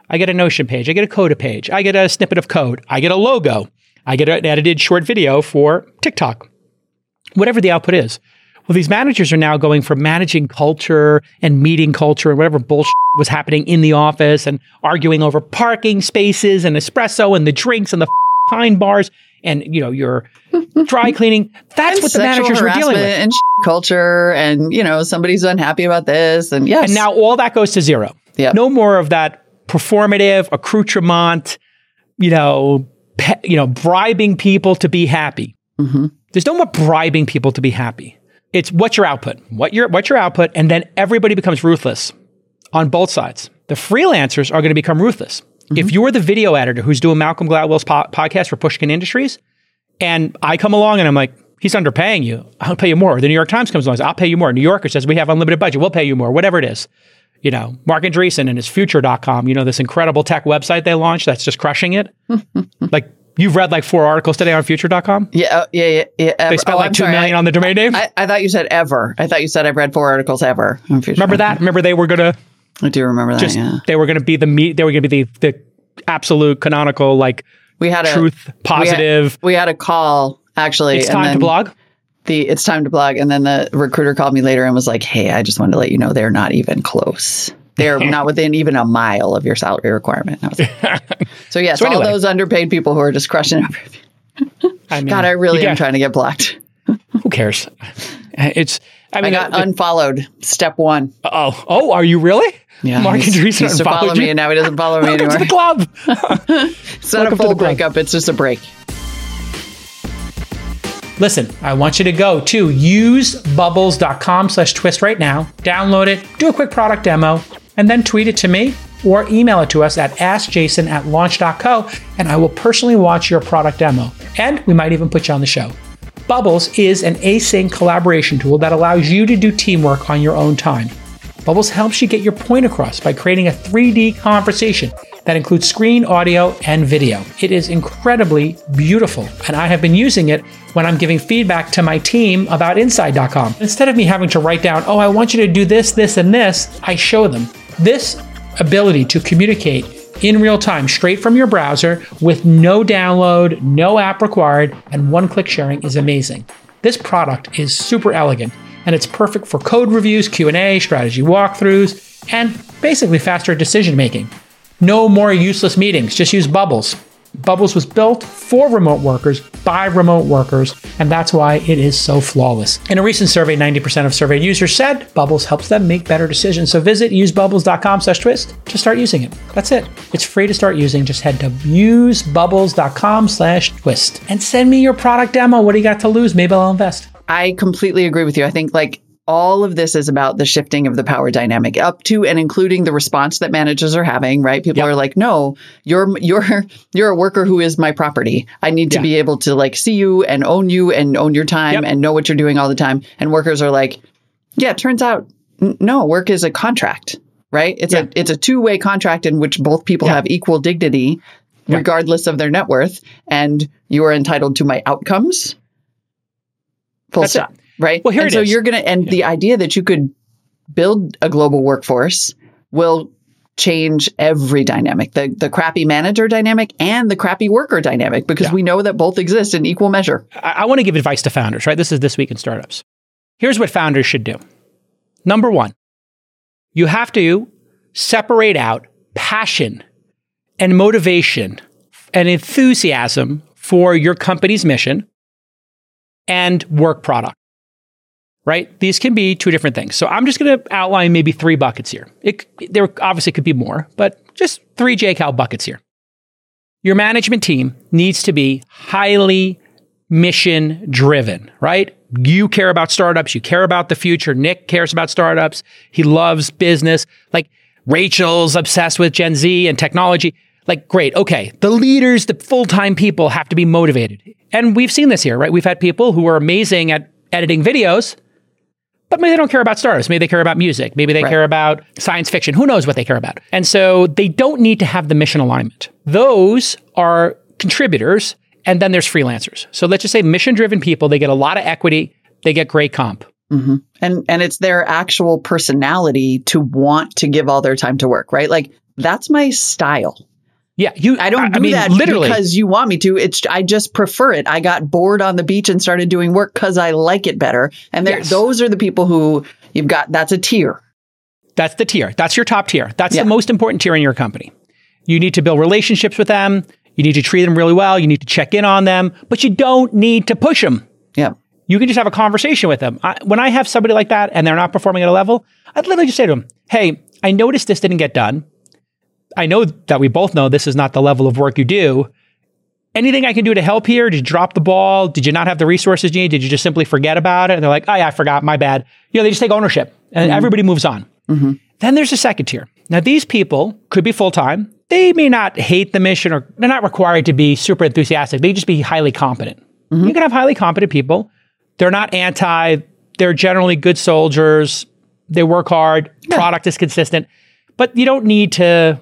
I get a Notion page, I get a Coda page, I get a snippet of code, I get a logo, I get an edited short video for TikTok whatever the output is. Well, these managers are now going from managing culture and meeting culture and whatever bullshit was happening in the office and arguing over parking spaces and espresso and the drinks and the pine bars and you know your dry cleaning. That's and what the managers were dealing with. And culture and you know somebody's unhappy about this and yes. And now all that goes to zero. Yeah. No more of that performative accoutrement. You know, pe- you know, bribing people to be happy. Mm-hmm. There's no more bribing people to be happy. It's what's your output? What your what's your output? And then everybody becomes ruthless on both sides. The freelancers are going to become ruthless. Mm-hmm. If you're the video editor who's doing Malcolm Gladwell's po- podcast for Pushkin Industries, and I come along and I'm like, he's underpaying you. I'll pay you more. The New York Times comes along, says, I'll pay you more. New Yorker says we have unlimited budget. We'll pay you more. Whatever it is. You know, Marc Andreessen and his future.com, you know, this incredible tech website they launched that's just crushing it. like You've read like four articles today on future.com? Yeah, uh, yeah, yeah. yeah ever. They spent oh, like I'm two sorry. million on the domain name? I, I, thought you said ever. I thought you said I've read four articles ever Remember that? Remember they were going to. I do remember that, just, yeah. They were going to be the meat. They were going to be the, the absolute canonical, like, we had a, truth positive. We had, we had a call, actually. It's time to blog? The, it's time to blog. And then the recruiter called me later and was like, hey, I just wanted to let you know they're not even close. They're not within even a mile of your salary requirement. Like, so yes, so anyway. all those underpaid people who are just crushing everything. I mean, God, I really am trying to get blocked. who cares? It's. I mean, I got uh, unfollowed. Step one. Oh, oh, are you really? Yeah, Marc he's, Andreessen used to follow me, and now he doesn't follow me anymore. to the club. it's not Welcome a full breakup; it's just a break. Listen, I want you to go to usebubbles.com slash twist right now, download it, do a quick product demo, and then tweet it to me or email it to us at askjason at launch.co, and I will personally watch your product demo. And we might even put you on the show. Bubbles is an async collaboration tool that allows you to do teamwork on your own time. Bubbles helps you get your point across by creating a 3D conversation that includes screen, audio, and video. It is incredibly beautiful, and I have been using it when I'm giving feedback to my team about Inside.com. Instead of me having to write down, oh, I want you to do this, this, and this, I show them. This ability to communicate in real time straight from your browser with no download, no app required, and one click sharing is amazing. This product is super elegant and it's perfect for code reviews, Q&A, strategy walkthroughs, and basically faster decision making. No more useless meetings. Just use Bubbles. Bubbles was built for remote workers by remote workers, and that's why it is so flawless. In a recent survey, 90% of surveyed users said Bubbles helps them make better decisions. So visit usebubbles.com slash twist to start using it. That's it. It's free to start using. Just head to usebubbles.com slash twist and send me your product demo. What do you got to lose? Maybe I'll invest. I completely agree with you. I think like all of this is about the shifting of the power dynamic up to and including the response that managers are having, right? People Yep. are like, "No, you're you're you're a worker who is my property. I need to be able to like see you and own you and own your time Yep. and know what you're doing all the time." And workers are like, "Yeah, turns out n- no, work is a contract." Right? It's Yeah. a it's a two-way contract in which both people Yeah. have equal dignity regardless of their net worth and you are entitled to my outcomes. Full That's it. Right? Well, here and it so is. you're going to and the idea that you could build a global workforce will change every dynamic the the crappy manager dynamic and the crappy worker dynamic because Yeah. we know that both exist in equal measure I, I want to give advice to founders, right? This is This Week in Startups. Here's what founders should do. Number one, you have to separate out passion and motivation and enthusiasm for your company's mission and work product, right? These can be two different things. So I'm just going to outline maybe three buckets here. It, there obviously could be more, but just three JCal buckets here. Your management team needs to be highly mission driven, right? You care about startups, you care about the future. Nick cares about startups. He loves business. Like Rachel's obsessed with Gen Z and technology. Like, great. Okay. The leaders, the full time people have to be motivated. And we've seen this here, right? We've had people who are amazing at editing videos, but maybe they don't care about startups. Maybe they care about music. Maybe they Right. care about science fiction. Who knows what they care about? And so they don't need to have the mission alignment. Those are contributors. And then there's freelancers. So let's just say mission driven people, they get a lot of equity, they get great comp. hmm and and it's their actual personality to want to give all their time to work right like that's my style Yeah, you. I don't do mean, that literally. because you want me to. It's I just prefer it. I got bored on the beach and started doing work because I like it better. And Yes. those are the people who you've got. That's a tier. That's the tier. That's your top tier. That's Yeah. the most important tier in your company. You need to build relationships with them. You need to treat them really well. You need to check in on them, but you don't need to push them. Yeah. You can just have a conversation with them. I, when I have somebody like that and they're not performing at a level, I'd literally just say to them, Hey, I noticed this didn't get done. I know that we both know this is not the level of work you do. Anything I can do to help here? Did you drop the ball? Did you not have the resources you need? Did you just simply forget about it? And they're like, oh, yeah, I forgot. My bad. You know, they just take ownership and mm-hmm. everybody moves on. Mm-hmm. Then there's a second tier. Now, these people could be full time. They may not hate the mission or they're not required to be super enthusiastic. They just be highly competent. Mm-hmm. You can have highly competent people. They're not anti, they're generally good soldiers. They work hard. Product is consistent, but you don't need to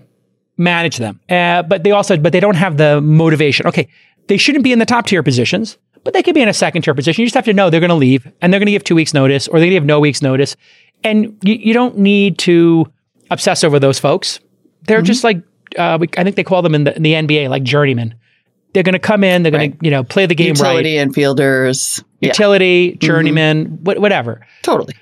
manage them. Uh, but they also, but they don't have the motivation. Okay, they shouldn't be in the top tier positions, but they could be in a second tier position. You just have to know they're going to leave and they're going to give two weeks notice or they're going to give no weeks notice. And you, you don't need to obsess over those folks. They're just like, uh, we, I think they call them in the, in the NBA, like journeymen. They're going to come in, they're going Right. to, you know, play the game right. Utility and fielders. Yeah, Utility, journeyman, wha- whatever totally.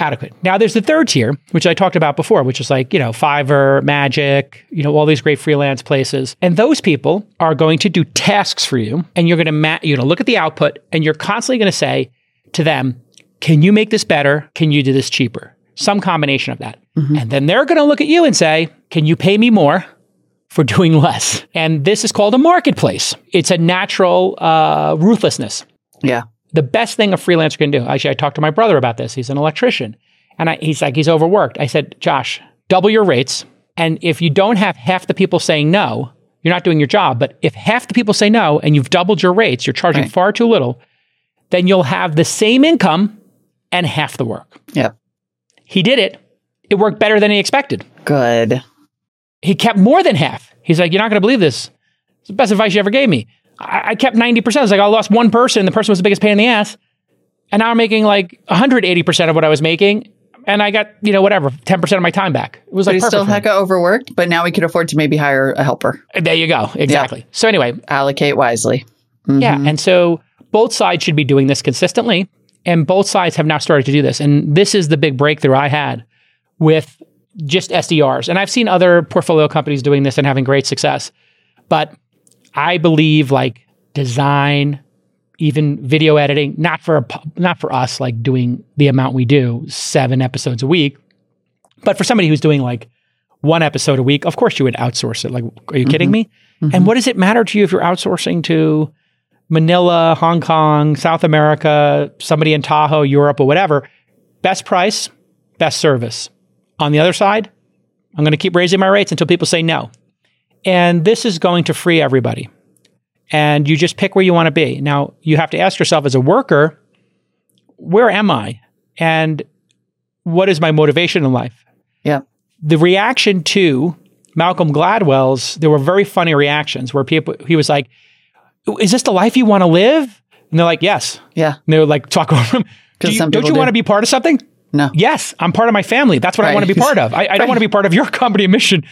Adequate. Now there's the third tier, which I talked about before, which is like, you know, Fiverr, Magic, you know, all these great freelance places. And those people are going to do tasks for you and you're going to ma- you're going to look at the output and you're constantly going to say to them, "Can you make this better? Can you do this cheaper?" Some combination of that. And then they're going to look at you and say, "Can you pay me more?" For doing less. And this is called a marketplace. It's a natural uh, ruthlessness Yeah. The best thing a freelancer can do. Actually, I talked to my brother about this. He's an electrician. And I, he's like, he's overworked. I said, Josh, double your rates. And if you don't have half the people saying no, you're not doing your job. But if half the people say no and you've doubled your rates, you're charging Right. far too little, then you'll have the same income and half the work. Yeah. He did it. It worked better than he expected. Good. He kept more than half. He's like, you're not going to believe this. It's the best advice you ever gave me. I, I kept 90%. I was like, I lost one person. The person was the biggest pain in the ass. And now I'm making like 180% of what I was making. And I got, you know, whatever, 10% of my time back. It was But like still hecka overworked, but now we could afford to maybe hire a helper. There you go. Exactly. So anyway, Allocate wisely. yeah. Mm-hmm. And so both sides should be doing this consistently. And both sides have now started to do this. And this is the big breakthrough I had with just SDRs. And I've seen other portfolio companies doing this and having great success. But I believe like design, even video editing, not for a, not for us like doing the amount we do, seven episodes a week, but for somebody who's doing like one episode a week, of course you would outsource it. Like, are you kidding mm-hmm. me? Mm-hmm. And what does it matter to you if you're outsourcing to Manila, Hong Kong, South America, somebody in Tahoe, Europe, or whatever? Best price, best service. On the other side, I'm going to keep raising my rates until people say no. And this is going to free everybody. And you just pick where you want to be. Now, you have to ask yourself as a worker, where am I? And what is my motivation in life? Yeah. the reaction to Malcolm Gladwell's, there were very funny reactions where people, he was like, Is this the life you want to live? And they're like, Yes. Yeah. And they would like talk over him. Do you, don't you do. want to be part of something? No. Yes, I'm part of my family. That's what I want to be part of. I, I don't want to be part of your company mission.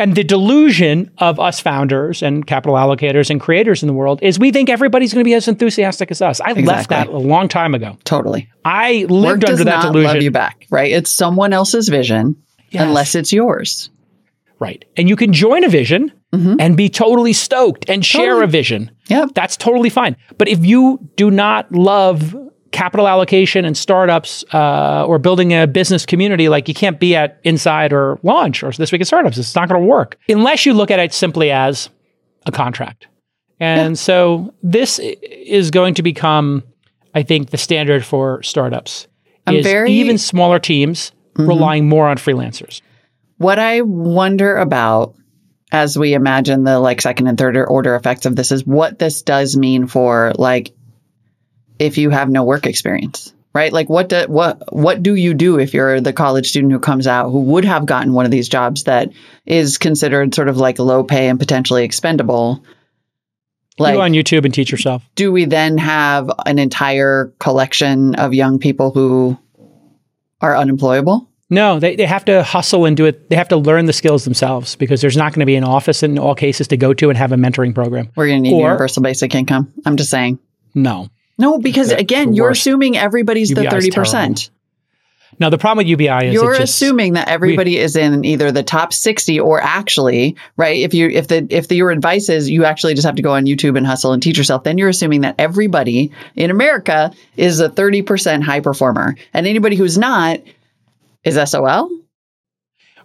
And the delusion of us founders and capital allocators and creators in the world is we think everybody's going to be as enthusiastic as us. I left that a long time ago. Totally. I Work lived does under that not delusion. love you back, right? It's someone else's vision Yes. unless it's yours. Right. And you can join a vision and be totally stoked and share Mm-hmm. Totally. a vision. Yeah. That's totally fine. But if you do not love capital allocation and startups uh, or building a business community, like you can't be at Inside or Launch or This Week in Startups, it's not going to work unless you look at it simply as a contract. And so this is going to become, I think, the standard for startups. I'm is very- even smaller teams relying more on freelancers. What I wonder about as we imagine the like second and third order effects of this is what this does mean for like if you have no work experience right like what do, what what do you do if you're the college student who comes out who would have gotten one of these jobs that is considered sort of like low pay and potentially expendable like you Go on YouTube and teach yourself. do we then have an entire collection of young people who are unemployable No, they, they have to hustle and do it. They have to learn the skills themselves because there's not going to be an office in all cases to go to and have a mentoring program. we're going to need Or- universal basic income i'm just saying No. No, because again, you're worst. assuming everybody's the UBI thirty percent. Now the problem with UBI is You're just, assuming that everybody is in either the top sixty or actually, right? If you if the if the, your advice is you actually just have to go on YouTube and hustle and teach yourself, then you're assuming that everybody in America is a thirty percent high performer, and anybody who's not is SOL.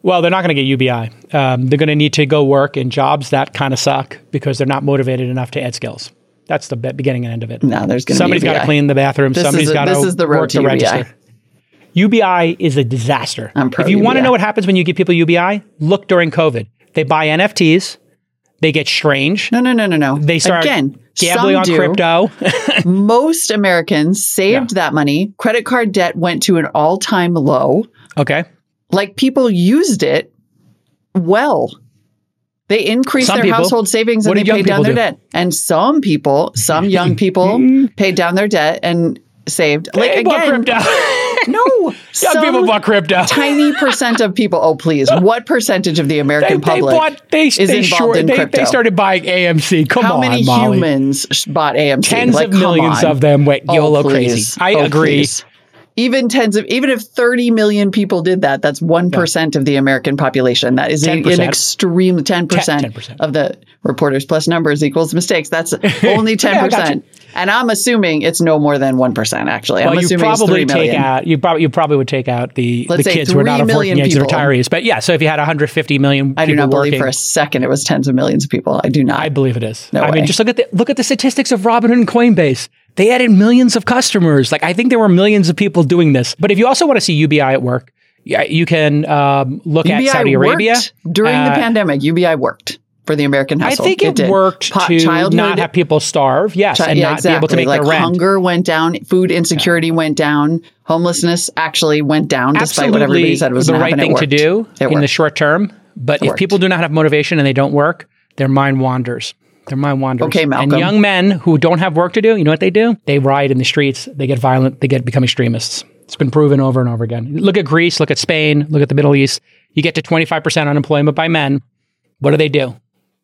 well, they're not going to get UBI. Um, they're going to need to go work in jobs that kind of suck because they're not motivated enough to add skills. That's the beginning and end of it. No, there's going to Somebody's got to clean the bathroom. This Somebody's got to this is the road work to register. UBI is a disaster. If you want to know what happens when you give people UBI, look during COVID. They buy NFTs. They get strange. No, no, no, no, no. They start again gambling on do. crypto. Most Americans saved that money. Credit card debt went to an all time low. okay. like people used it well. They increased Some their people. household savings and they paid down their do? debt. And some people, some young people paid down their debt and saved. Like They bought again, crypto. no, Young some people bought crypto. tiny percent of people. Oh, please, what percentage of the American they public? bought. They, is they, involved short, in crypto. they started buying AMC. Come How on, many Molly. humans bought AMC? Tens Like, of millions on. of them went Oh, YOLO please. crazy. I Oh, agree. please. Even tens of, even if 30 million people did that, that's 1% of the American population. That is an 10%. extreme 10%, 10%. of the reporters plus numbers equals mistakes. That's only 10%. Yeah, and I'm assuming it's no more than 1%, actually. I'm Well, you assuming it's probably take out. You probably you probably would take out the Let's the kids who are not 3 working age retirees. But yeah, so if you had 150 million people I do not believe working, for a second it was tens of millions of people. I do not. I believe it is. No I way. mean, just look at the look at the statistics of Robinhood and Coinbase. They added millions of customers. Like I think there were millions of people doing this. But if you also want to see UBI at work, yeah, you can um, look at Saudi Arabia worked during the Uh, pandemic. UBI worked for the American household. I think it, did. worked Po- to childhood not have people starve, yes, Chi- and yeah, not exactly. be able to make like their rent. hunger went down, food insecurity went down, homelessness actually went down, despite what everybody said was the right thing to do It in the short term. But if worked. people do not have motivation and they don't work, their mind wanders. Their mind wanders. Okay, Malcolm. And young men who don't have work to do, you know what they do? They riot in the streets. They get violent. They get become extremists. It's been proven over and over again. Look at Greece. Look at Spain. Look at the Middle East. You get to 25% unemployment by men. What do they do?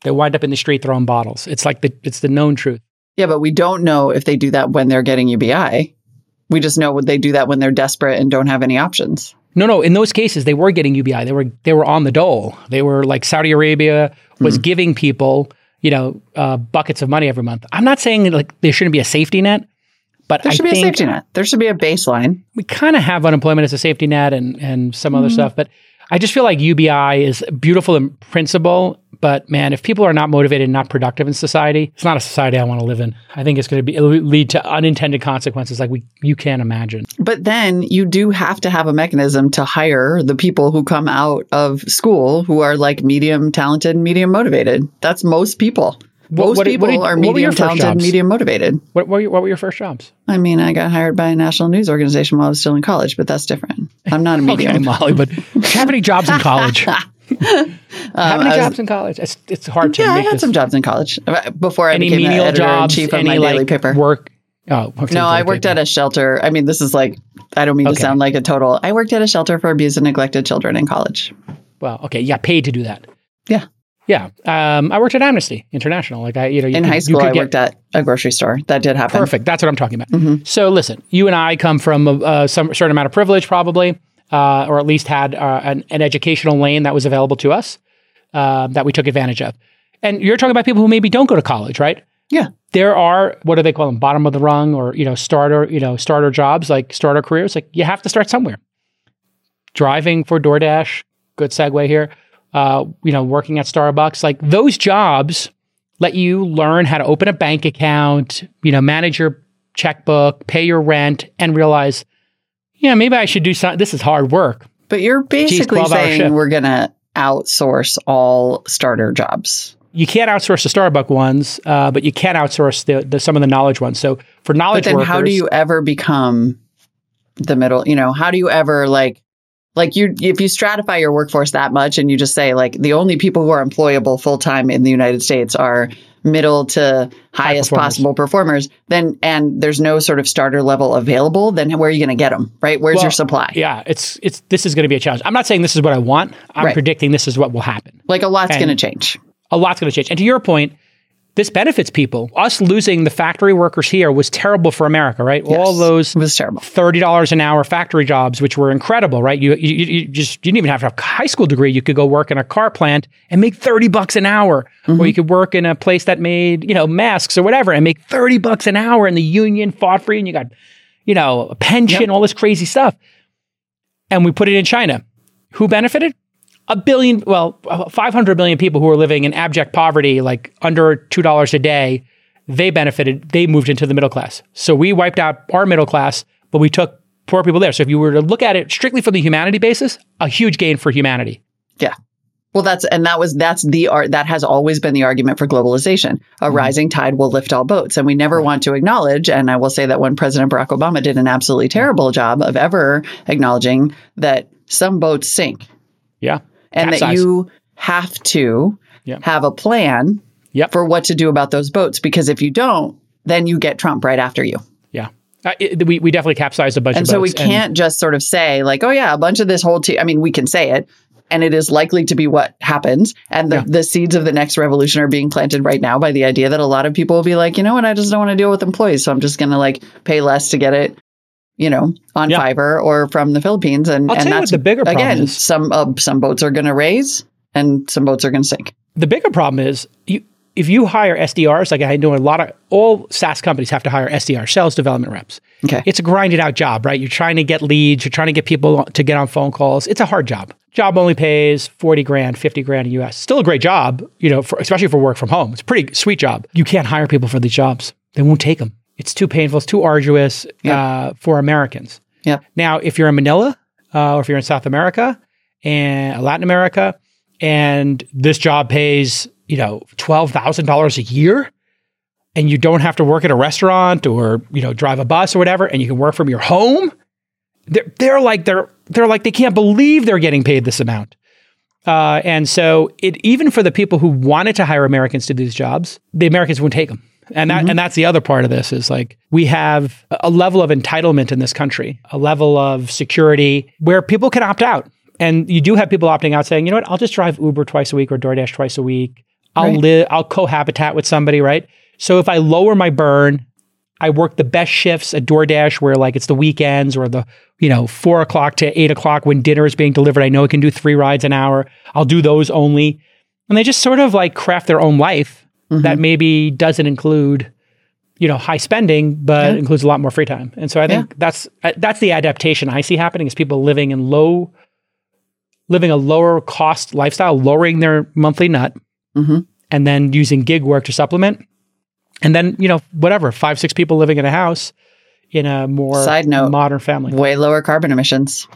They wind up in the street throwing bottles. It's like the it's the known truth. Yeah, but we don't know if they do that when they're getting UBI. We just know they do that when they're desperate and don't have any options. No, no. In those cases, they were getting UBI. They were they were on the dole. They were like Saudi Arabia was Hmm. giving people, you know, uh, buckets of money every month. I'm not saying that, like there shouldn't be a safety net, but There I should be think a safety net. There should be a baseline. we kind of have unemployment as a safety net and and some Hmm. other stuff. But I just feel like UBI is beautiful in principle. But man, if people are not motivated and not productive in society, it's not a society I want to live in. I think it's going to be it'll lead to unintended consequences like we you can't imagine. But then you do have to have a mechanism to hire the people who come out of school who are like medium talented medium motivated. That's most people. What- most what- people what are medium talented medium motivated. What, were your, what were your first jobs? I mean, I got hired by a national news organization while I was still in college, but that's different. I'm not a Okay, medium. Molly, but do you have any jobs in college? have any I was- jobs in college? It's, it's hard to yeah, I had this. some jobs in college uh, before I any became menial editor in chief of any my like daily paper. work? Oh, No, I worked paper. at a shelter. I mean, this is like, I don't mean Okay. to sound like a total. I worked at a shelter for abused and neglected children in college. Well, okay, you got paid to do that. Yeah. Yeah, um, I worked at Amnesty International. Like I, you know, you In could- high school, I get- worked at a grocery store. That did happen. Perfect. That's what I'm talking about. Mm-hmm. So listen, you and I come from a, some certain amount of privilege, probably, uh, or at least had uh, an, an educational lane that was available to us uh, that we took advantage of. And you're talking about people who maybe don't go to college, right? Yeah. There are what do they call them? Bottom of the rung, or you know, starter, you know, starter jobs like starter careers. Like you have to start somewhere. Driving for DoorDash, good segue here. Uh, you know, working at Starbucks, like those jobs let you learn how to open a bank account, you know, manage your checkbook, pay your rent, and realize, yeah, maybe I should do something. This is hard work. But you're basically 12-hour saying we're going to outsource all starter jobs. You can't outsource the Starbucks ones, uh, but you can outsource the, the some of the knowledge ones. So for But knowledge then workers, how do you ever become the middle? You know, how do you ever like, like you, if you stratify your workforce that much and you just say like the only people who are employable full time in the United States are middle to highest performers. possible performers, then, and there's no sort of starter level available, then where are you going to get them? Right? Where's Well, your supply? Yeah, it's it's this is going to be a challenge. I'm not saying this is what I want. I'm Right. predicting this is what will happen. Like a lot's going to change. a lot's going to change. And to your point, this benefits people. Us losing the factory workers here was terrible for America, right? All those was terrible. thirty dollars an hour factory jobs, which were incredible, right? You, you you just you didn't even have to have a high school degree. You could go work in a car plant and make thirty bucks an hour, or mm-hmm. you could work in a place that made you know masks or whatever and make thirty bucks an hour. And the union fought for you, and you got you know a pension, all this crazy stuff. And we put it in China. Who benefited? A billion, well, 500 million people who were living in abject poverty, like under $2 a day, they benefited. They moved into the middle class. So we wiped out our middle class, but we took poor people there. So if you were to look at it strictly from the humanity basis, a huge gain for humanity. Yeah. Well, that's and that was that's the art that has always been the argument for globalization. A mm-hmm. rising tide will lift all boats, and we never want to acknowledge. And I will say that when President Barack Obama did an absolutely terrible job of ever acknowledging that some boats sink, Yeah. And that you have to Yeah. have a plan Yep. for what to do about those boats. Because if you don't, then you get Trump right after you. Yeah. Uh, it- we, we definitely capsized a bunch And of so we boats. and- can't just sort of say, like, oh, yeah, a bunch of this whole team. I mean, we can say it, and it is likely to be what happens. And the, Yeah. the seeds of the next revolution are being planted right now by the idea that a lot of people will be like, you know what, I just don't want to deal with employees. So I'm just going to like pay less to get it, you know, on Yeah. Fiverr or from the Philippines. And, I'll and tell you what that's the bigger problem again, some, uh, some boats are going to raise and some boats are going to sink. the bigger problem is you if you hire SDRs, like I know a lot of all SaaS companies have to hire SDR, sales development reps. Okay. It's a grinded out job, right? You're trying to get leads, you're trying to get people to get on phone calls. It's a hard job. Job only pays 40 grand, 50 grand in US. Still a great job, you know, for, especially for work from home. It's a pretty sweet job. You can't hire people for these jobs. They won't take them. It's too painful, it's too arduous uh, for Americans. Yep. Now, if you're in Manila uh, or if you're in South America and Latin America, and this job pays, you know, twelve thousand dollars a year, and you don't have to work at a restaurant or you know drive a bus or whatever, and you can work from your home, they're they're like they're they're like they can't believe they're getting paid this amount. Uh, and so it even for the people who wanted to hire Americans to do these jobs, the Americans wouldn't take them. And that mm-hmm. and that's the other part of this is like we have a level of entitlement in this country, a level of security where people can opt out. And you do have people opting out saying, you know what, I'll just drive Uber twice a week or DoorDash twice a week. I'll Right. live, I'll cohabitat with somebody, right? So if I lower my burn, I work the best shifts at DoorDash where like it's the weekends or the, you know, four o'clock to eight o'clock when dinner is being delivered. I know I can do three rides an hour. I'll do those only. And they just sort of like craft their own life that maybe doesn't include, you know, high spending, but Yeah. includes a lot more free time. And so I think that's uh, that's the adaptation I see happening is people living in low, living a lower cost lifestyle, lowering their monthly nut, Mhm. and then using gig work to supplement. And then, you know, whatever, five, six people living in a house in a more Side note, modern family. Way lower carbon emissions.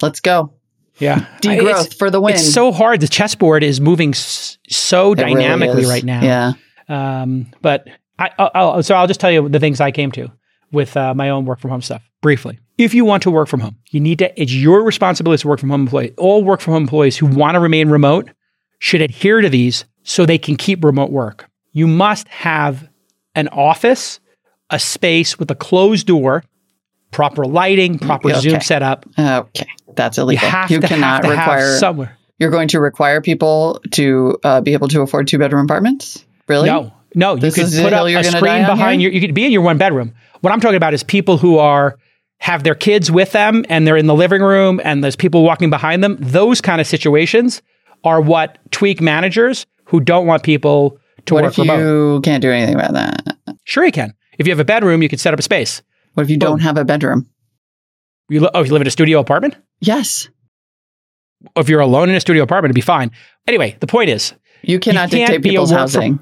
Let's go. Yeah. Degrowth It's- for the win. It's so hard. The chessboard is moving s- so It dynamically is. right now. Yeah. Um, but I, I'll, I'll- so I'll just tell you the things I came to with uh, my own work from home stuff briefly. If you want to work from home, you need to. It's your responsibility to work from home employee. All work from home employees who want to remain remote should adhere to these so they can keep remote work. You must have an office, a space with a closed door, proper lighting, proper Okay. Zoom setup. Okay. That's You illegal. have you to cannot have to require have somewhere. You're going to require people to uh, be able to afford two bedroom apartments? Really? No, no. You This could is the put up a screen behind here? your. You could be in your one bedroom. What I'm talking about is people who are have their kids with them and they're in the living room and there's people walking behind them. Those kind of situations are what tweak managers who don't want people to What work if remote. you can't do anything about that? Sure, you can. If you have a bedroom, you can set up a space. What if you don't have a bedroom? You li- oh, you live in a studio apartment. Yes. If you're alone in a studio apartment, it'd be fine. Anyway, the point is, You cannot can't dictate people's housing.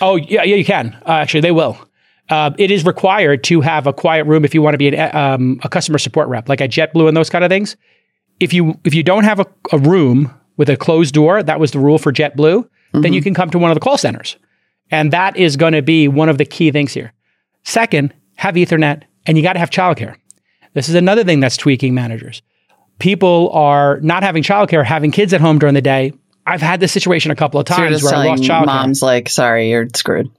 Oh yeah, yeah, you can. Uh, actually, they will. Uh, it is required to have a quiet room if you want to be an, um, a customer support rep, like at JetBlue and those kind of things. If you if you don't have a, a room with a closed door, that was the rule for JetBlue, then you can come to one of the call centers, and that is going to be one of the key things here. Second, have Ethernet, and you got to have childcare. This is another thing that's tweaking managers. People are not having childcare, having kids at home during the day. I've had this situation a couple of times just where I lost childcare. moms like, sorry, you're screwed.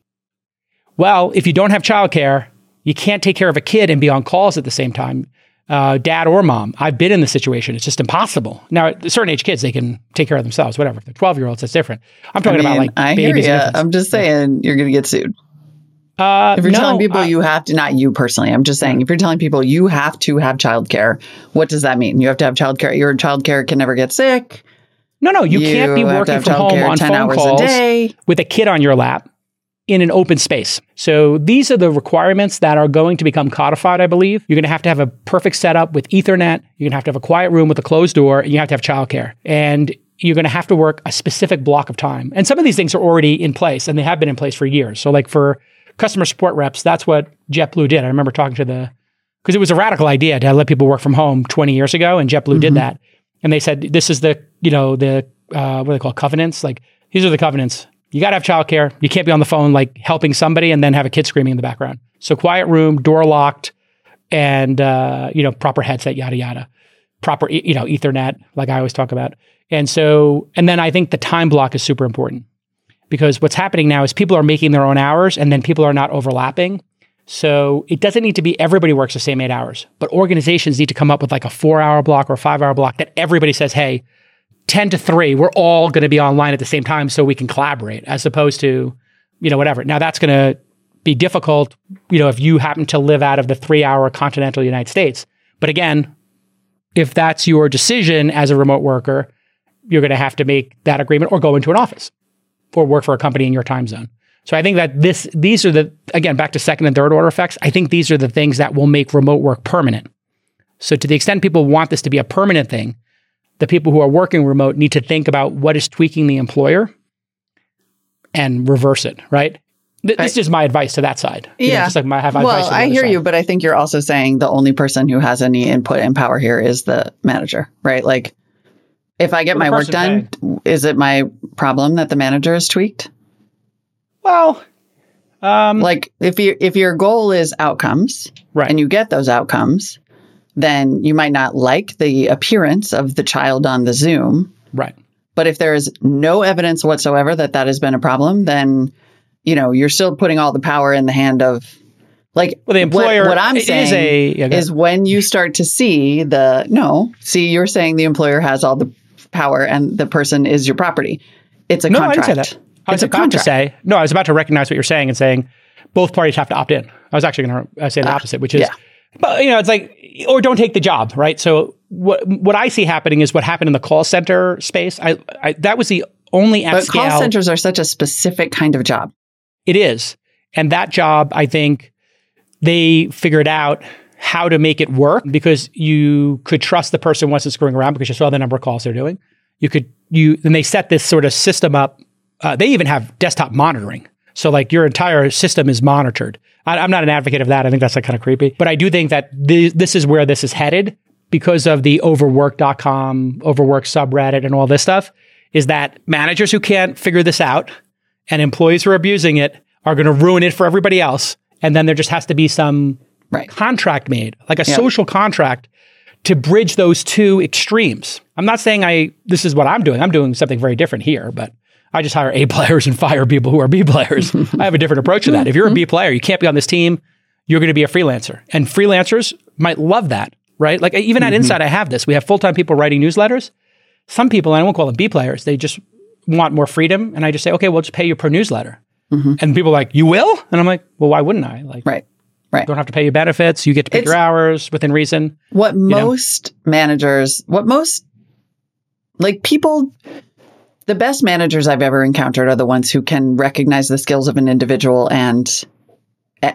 Well, if you don't have childcare, you can't take care of a kid and be on calls at the same time, uh, dad or mom. I've been in this situation. It's just impossible. Now, at certain age kids, they can take care of themselves, whatever. If they're 12 year olds, that's different. I'm talking I mean, about like I babies. I'm just saying you're going to get sued. Uh, If you're no, telling people uh, you have to, not you personally, I'm just saying, if you're telling people you have to have childcare, what does that mean? You have to have childcare. Your childcare can never get sick. no, no, you, can't be working from home on 10 phone hours calls a day. with a kid on your lap in an open space. So these are the requirements that are going to become codified, I believe. You're going to have to have a perfect setup with Ethernet. You're going to have to have a quiet room with a closed door, and you have to have childcare. And you're going to have to work a specific block of time. And some of these things are already in place, and they have been in place for years. So, like for customer support reps, that's what JetBlue did. I remember talking to the because it was a radical idea to let people work from home 20 years ago, and JetBlue did that. And they said, "This is the you know the uh, what do they call it? covenants? Like these are the covenants. You got to have childcare. You can't be on the phone like helping somebody and then have a kid screaming in the background. So quiet room, door locked, and uh, you know proper headset, yada yada, proper you know Ethernet, like I always talk about. And so, and then I think the time block is super important because what's happening now is people are making their own hours, and then people are not overlapping. So it doesn't need to be everybody works the same eight hours, but organizations need to come up with like a four hour block or a five hour block that everybody says, hey, 10 to 3, we're all going to be online at the same time so we can collaborate as opposed to, you know, whatever. Now that's going to be difficult, you know, if you happen to live out of the three hour continental United States. But again, if that's your decision as a remote worker, you're going to have to make that agreement or go into an office or work for a company in your time zone. So I think that this these are the again back to second and third order effects. I think these are the things that will make remote work permanent. So to the extent people want this to be a permanent thing, the people who are working remote need to think about what is tweaking the employer and reverse it, right? Th- This is just my advice to that side. You know, Yeah. just like my have Well, I hear side. you, but I think you're also saying the only person who has any input and power here is the manager, right? Like, if I get my work done, is it my problem that the manager is tweaked? Well, um, Like, if you if your goal is outcomes right. and you get those outcomes, then you might not like the appearance of the child on the Zoom. right. But if there is no evidence whatsoever that that has been a problem, then you know you're still putting all the power in the hand of like Well, the employer What, I'm it is saying a- yeah, is when you start to see the no, see you're saying the employer has all the power and the person is your property. It's a No, contract. I didn't say that. I was It's a about to say no. I was about to recognize what you're saying and saying both parties have to opt in. I was actually going to uh, say the ah, opposite, which is, yeah. but you know, it's like, or don't take the job, right? So what what I see happening is what happened in the call center space. I, I that was the only But scale. call centers are such a specific kind of job. It is. And that job, I think they figured out how to make it work because you could trust the person wasn't screwing around because you saw the number of calls they're doing. You could, you, then they set this sort of system up. Uh, they even have desktop monitoring. So like your entire system is monitored. I, I'm not an advocate of that. I think that's like kind of creepy. But I do think that th- this is where this is headed because of the overwork.com, overwork subreddit and all this stuff is that managers who can't figure this out and employees who are abusing it are going to ruin it for everybody else. And then there just has to be some Right. contract made, like a Yeah. social contract to bridge those two extremes. I'm not saying I this is what I'm doing. I'm doing something very different here, but I just hire A players and fire people who are B players. I have a different approach to that. If you're a B mm-hmm. player, you can't be on this team. You're going to be a freelancer. And freelancers might love that, right? Like even at mm-hmm. Inside I have this. We have full-time people writing newsletters. Some people, and I won't call them B players, they just want more freedom and I just say, "Okay, we'll just pay you per newsletter." Mm-hmm. And people are like, "You will?" And I'm like, "Well, why wouldn't I?" Like Right. Right. don't have to pay you benefits. You get to pick It's- your hours within reason. What know? most managers, what most like people, the best managers I've ever encountered are the ones who can recognize the skills of an individual and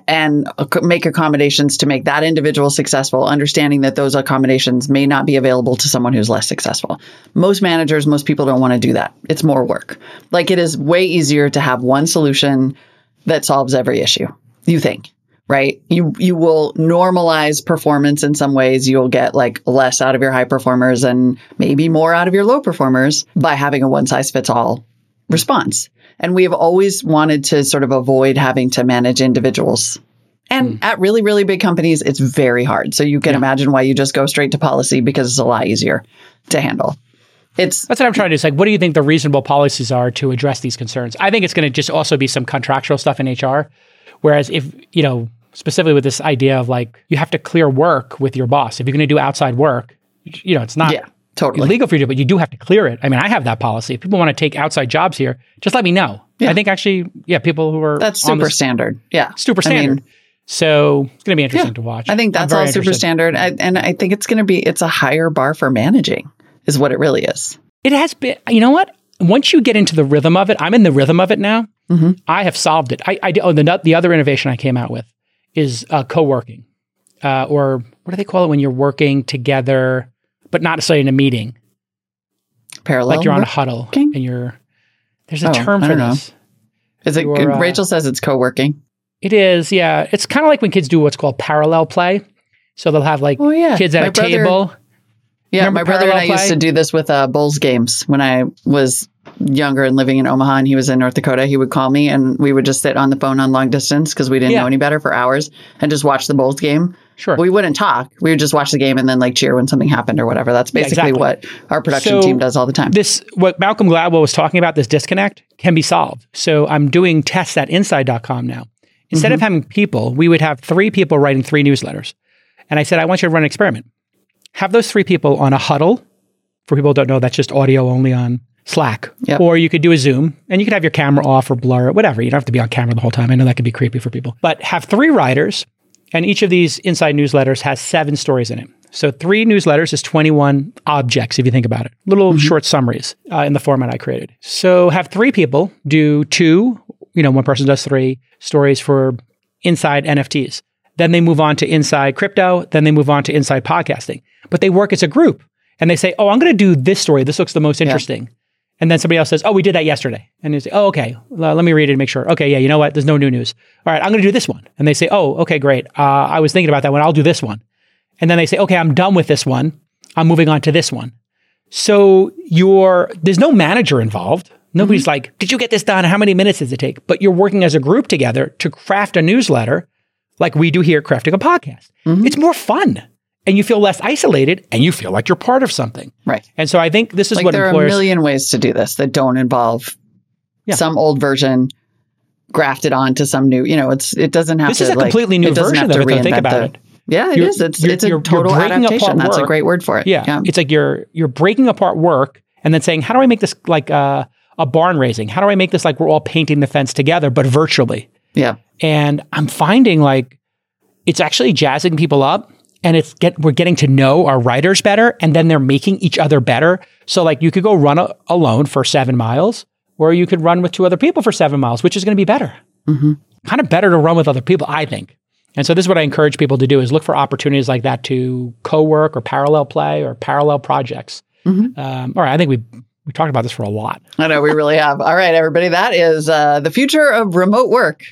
and make accommodations to make that individual successful, understanding that those accommodations may not be available to someone who's less successful. Most managers, most people don't want to do that. It's more work. Like it is way easier to have one solution that solves every issue. You think, right? You you will normalize performance in some ways. You'll get like less out of your high performers and maybe more out of your low performers by having a one size fits all response. And we have always wanted to sort of avoid having to manage individuals. And hmm. at really, really big companies, it's very hard. So you can imagine why you just go straight to policy because it's a lot easier to handle. It's That's what I'm trying to do. It's like, what do you think the reasonable policies are to address these concerns? I think it's going to just also be some contractual stuff in HR. Whereas if, you know, specifically with this idea of like, you have to clear work with your boss. If you're going to do outside work, you know, it's not yeah, totally. illegal for you to, but you do have to clear it. I mean, I have that policy. If people want to take outside jobs here, just let me know. I think actually, yeah, people who are That's super this- standard. Yeah. super I mean, standard. so it's going to be interesting to watch. I think that's all super interested. standard. I, and I think it's going to be, it's a higher bar for managing, is what it really is. It has been, you know what? Once you get into the rhythm of it, I'm in the rhythm of it now. Mm-hmm. I have solved it. I, I oh, the, the other innovation I came out with is uh, co working, uh, or what do they call it when you're working together, but not necessarily in a meeting? Parallel. Like you're on a huddle working? and you're, there's a Oh, term for know. this. Is it, you're, uh, Rachel says it's co working. It is, yeah. It's kind of like when kids do what's called parallel play. So they'll have like Oh, yeah. kids at My a brother- table. Yeah, Remember my brother and I parallel used to do this with uh, Bulls games when I was younger and living in Omaha and he was in North Dakota. He would call me and we would just sit on the phone on long distance because we didn't Yeah. know any better for hours and just watch the Bulls game. Sure. We wouldn't talk. We would just watch the game and then like cheer when something happened or whatever. That's basically exactly. what our production So team does all the time. this what Malcolm Gladwell was talking about, this disconnect, can be solved. So I'm doing tests at inside.com now. Instead Mm-hmm. of having people, we would have three people writing three newsletters. And I said, I want you to run an experiment. Have those three people on a huddle. For people who don't know, that's just audio only on Slack. Yep. Or you could do a Zoom and you could have your camera off or blur it, whatever. You don't have to be on camera the whole time. I know that could be creepy for people. But have three writers, and each of these inside newsletters has seven stories in it. So three newsletters is 21 objects, if you think about it. Little short summaries uh, in the format I created. So have three people do two, you know, one person does three stories for inside NFTs. Then they move on to inside crypto. Then they move on to inside podcasting. But they work as a group and they say, oh, I'm going to do this story. This looks the most interesting. And then somebody else says, oh, we did that yesterday. And you say, oh, okay, Well, let me read it and make sure. Okay, yeah, you know what? There's no new news. All right, I'm going to do this one. And they say, oh, okay, great. Uh, I was thinking about that one. I'll do this one. And then they say, okay, I'm done with this one. I'm moving on to this one. So you're there's no manager involved. Nobody's like, did you get this done? How many minutes does it take? But you're working as a group together to craft a newsletter like we do here Crafting a Podcast. It's more fun. And you feel less isolated and you feel like you're part of something. right. And so I think this is Like what there are a million ways to do this that don't involve Yeah. some old version grafted onto some new, you know, it's it doesn't have This to is a like, completely new version of it, though. Think about the- it. Yeah, it You're- is. It's you're- it's a you're- total adaptation. That's a great word for it. Yeah. It's like you're you're breaking apart work and then saying, how do I make this like uh, a barn raising? How do I make this like we're all painting the fence together, but virtually? yeah. And I'm finding like it's actually jazzing people up and it's get we're getting to know our riders better and then they're making each other better. So like you could go run a, alone for 7 miles or you could run with two other people for 7 miles, which is going to be better. Kind of better to run with other people, I think. And so this is what I encourage people to do is look for opportunities like that to co-work or parallel play or parallel projects. Um, all right, I think we we talked about this for a lot. I know we really have. All right, everybody, that is uh, the future of remote work,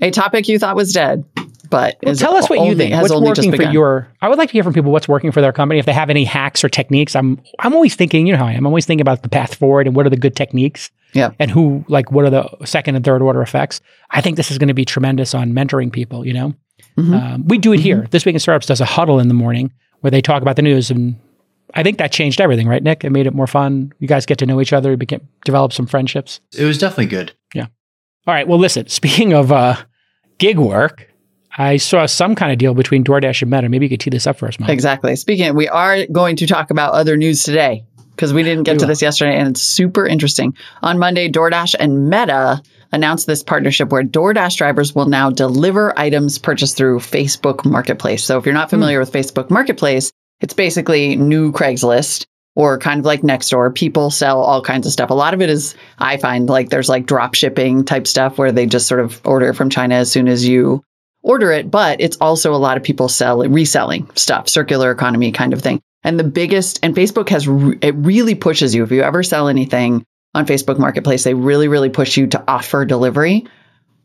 a topic you thought was dead, but is Tell us what you think. What's only just working for your? I would like to hear from people what's working for their company. If they have any hacks or techniques, I'm I'm always thinking. You know how I am. I'm always thinking about the path forward and what are the good techniques. Yeah. And who like what are the second and third order effects? I think this is going to be tremendous on mentoring people. You know, Mm-hmm. um, we do it here. This week in startups does a huddle in the morning where they talk about the news and. I think that changed everything, right, Nick? It made it more fun. You guys get to know each other, you became develop some friendships. It was definitely good. Yeah. All right. Well, listen, speaking of uh, gig work, I saw some kind of deal between DoorDash and Meta. Maybe you could tee this up for us, Mike. Exactly. Speaking, we are going to talk about other news today because we didn't get We to will. this yesterday, and it's super interesting. On Monday, DoorDash and Meta announced this partnership where DoorDash drivers will now deliver items purchased through Facebook Marketplace. So if you're not hmm. familiar with Facebook Marketplace, it's basically new Craigslist or kind of like Nextdoor. People sell all kinds of stuff. A lot of it is, I find, like there's like drop shipping type stuff where they just sort of order from China as soon as you order it, but it's also a lot of people sell reselling stuff, circular economy kind of thing. And the biggest, and Facebook has, re- it really pushes you. If you ever sell anything on Facebook Marketplace, they really, really push you to offer delivery,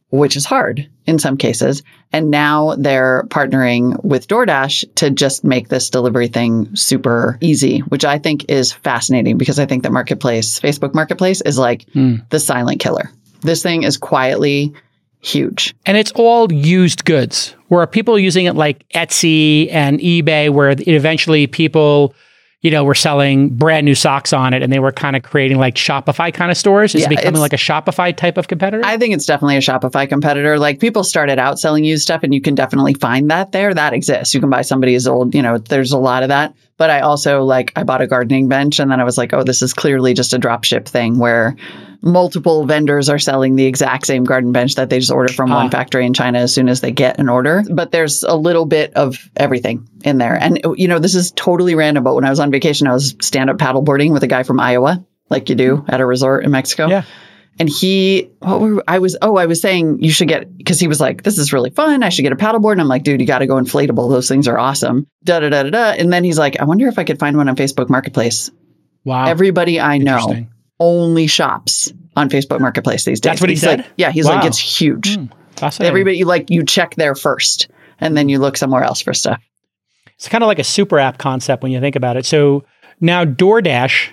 which is hard in some cases. And now they're partnering with DoorDash to just make this delivery thing super easy, which I think is fascinating because I think that Marketplace, Facebook Marketplace, is like hmm. the silent killer. This thing is quietly huge. And it's all used goods. Where are people using it like Etsy and eBay, where eventually people, you know, were selling brand new socks on it and they were kind of creating like Shopify kind of stores? Is Yeah, it becoming like a Shopify type of competitor? I think it's definitely a Shopify competitor. Like people started out selling used stuff and you can definitely find that there. That exists. You can buy somebody's old, you know, there's a lot of that. But I also like I bought a gardening bench and then I was like, oh, this is clearly just a drop ship thing where multiple vendors are selling the exact same garden bench that they just order from one ah. factory in China as soon as they get an order. But there's a little bit of everything in there. And you know, this is totally random, but when I was on vacation, I was stand-up paddleboarding with a guy from Iowa, like you do at a resort in Mexico yeah. and he what were, i was oh i was saying you should get because he was like this is really fun i should get a paddleboard and i'm like dude you got to go inflatable those things are awesome da da da da da and then he's like i wonder if i could find one on facebook marketplace Wow. everybody i know. Only shops on facebook marketplace these days That's what he He's said? like, yeah he's Wow. like it's huge Fascinating. everybody you like you check there first and then you look somewhere else for stuff It's kind of like a super app concept when you think about it. So now DoorDash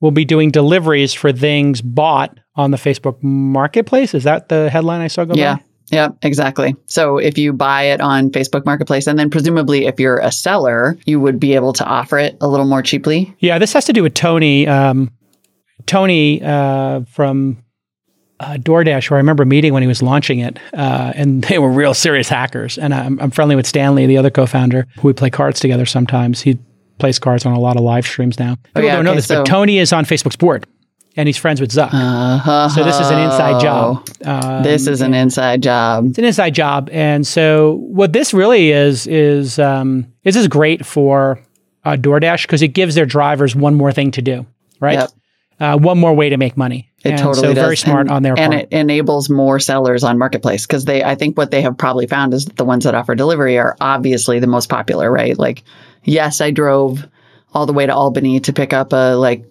will be doing deliveries for things bought on the Facebook marketplace. Is that the headline I saw go Yeah. by? Yeah, exactly. So if you buy it on Facebook Marketplace, and then presumably if you're a seller, you would be able to offer it a little more cheaply. Yeah, this has to do with Tony. Um, Tony uh, from uh, DoorDash, who I remember meeting when he was launching it, uh, and they were real serious hackers. And I'm, I'm friendly with Stanley, the other co-founder, who we play cards together sometimes. He plays cards on a lot of live streams now. People Oh, yeah, don't know okay, this, so- but Tony is on Facebook's board, and he's friends with Zuck. Uh, so this is an inside job. Um, this is an inside job. it's an inside job. And so what this really is is um, this is great for uh, DoorDash because it gives their drivers one more thing to do, right? Yep. Uh, one more way to make money. It and totally so does. very smart and, on their and part. it enables more sellers on marketplace because they I think what they have probably found is that the ones that offer delivery are obviously the most popular, right? Like, yes, I drove all the way to Albany to pick up a like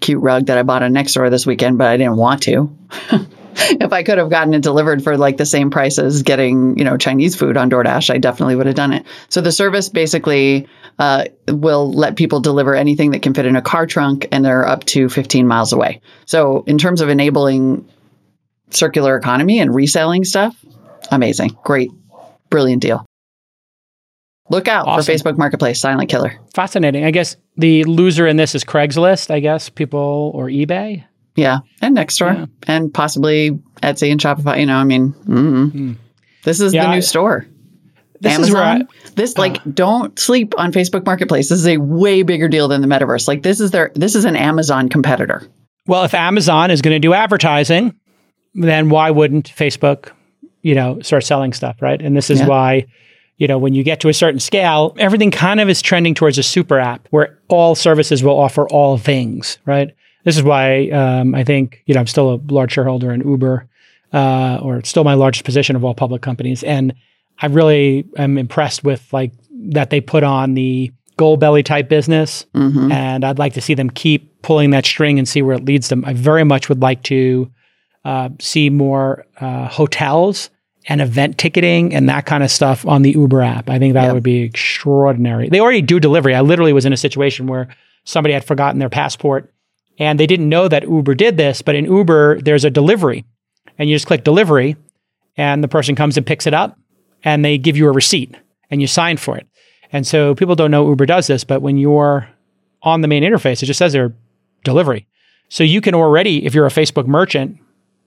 cute rug that I bought on Nextdoor this weekend, but I didn't want to. if I could have gotten it delivered for like the same price as getting, you know, Chinese food on DoorDash, I definitely would have done it. So the service basically uh, will let people deliver anything that can fit in a car trunk, and they're up to 15 miles away. So in terms of enabling circular economy and reselling stuff, amazing, great, brilliant deal. Look out Awesome. for Facebook Marketplace, silent killer. Fascinating. I guess the loser in this is Craigslist, I guess, people or eBay. Yeah, and Nextdoor, and possibly Etsy and Shopify. You know, I mean, mm this is. Yeah, the I- new store. This Amazon. is where I, this like don't sleep on Facebook Marketplace. This is a way bigger deal than the metaverse. Like this is their this is an Amazon competitor. well, if Amazon is going to do advertising, then why wouldn't Facebook, you know, start selling stuff, right? And this is Yeah. why you know, when you get to a certain scale, everything kind of is trending towards a super app where all services will offer all things, right? This is why um, I think, you know, I'm still a large shareholder in Uber, uh, or still my largest position of all public companies. And I really am impressed with like that they put on the Goldbelly type business. Mm-hmm. And I'd like to see them keep pulling that string and see where it leads them. I very much would like to uh, see more uh, hotels and event ticketing and that kind of stuff on the Uber app. I think that Yep. would be extraordinary. They already do delivery. I literally was in a situation where somebody had forgotten their passport and they didn't know that Uber did this, but in Uber, there's a delivery and you just click delivery and the person comes and picks it up and they give you a receipt and you sign for it. And so people don't know Uber does this, but when you're on the main interface, it just says there delivery. So you can already, if you're a Facebook merchant,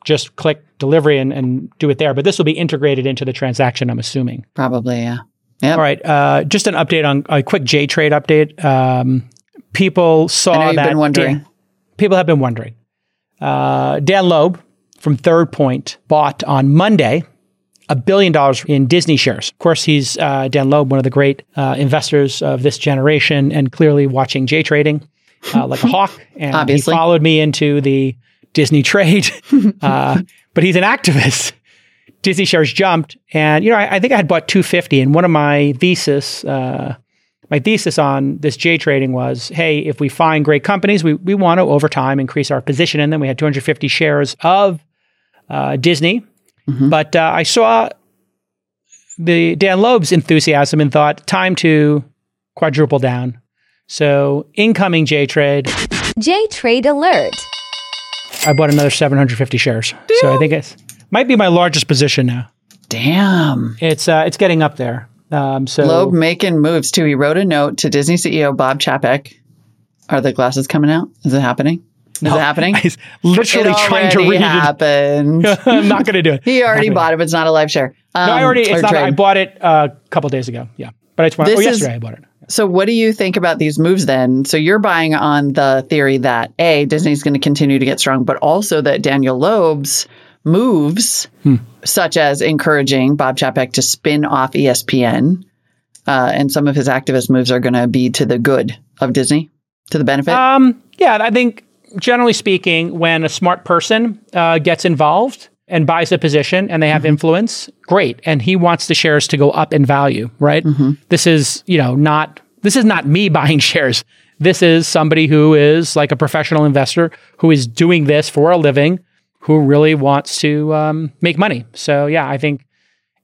just click delivery and, and do it there. But this will be integrated into the transaction, I'm assuming. Probably, yeah. Yep. All right. Uh, just an update on a quick J Trade update. Um, people saw I know you've that been wondering. Dan- people have been wondering. Uh, Dan Loeb from Third Point bought on Monday a billion dollars in Disney shares. Of course, he's uh, Dan Loeb, one of the great uh, investors of this generation, and clearly watching J trading uh, like a hawk. And Obviously. he followed me into the Disney trade, uh, but he's an activist. Disney shares jumped, and you know I, I think I had bought 250, and one of my thesis. My thesis on this J trading was, hey, if we find great companies, we, we want to over time increase our position in them. We had 250 shares of uh, Disney, but uh, I saw the Dan Loeb's enthusiasm and thought, time to quadruple down. So incoming J trade, J Trade Alert. I bought another 750 shares. So I think it's might be my largest position now. Damn. It's uh, it's getting up there. Um, so Loeb making moves too. He wrote a note to Disney CEO Bob Chapek. Are the glasses coming out? Is it happening? Is it happening? He's literally It trying to already read happened. it. I'm not going to do it. he already bought it, but it's not a live share. Um, No, I already. or It's not. I bought it uh, a couple days ago. Yeah, but it's one. This Oh, is- yesterday I bought it. So, what do you think about these moves then? So, you're buying on the theory that A, Disney's going to continue to get strong, but also that Daniel Loeb's moves, Hmm. such as encouraging Bob Chapek to spin off ESPN, uh, and some of his activist moves are going to be to the good of Disney, to the benefit. Um, yeah, I think generally speaking, when a smart person uh, gets involved and buys a position and they have influence, great. And he wants the shares to go up in value, right? This is, you know, not this is not me buying shares. This is somebody who is like a professional investor who is doing this for a living, who really wants to um, make money. So yeah, I think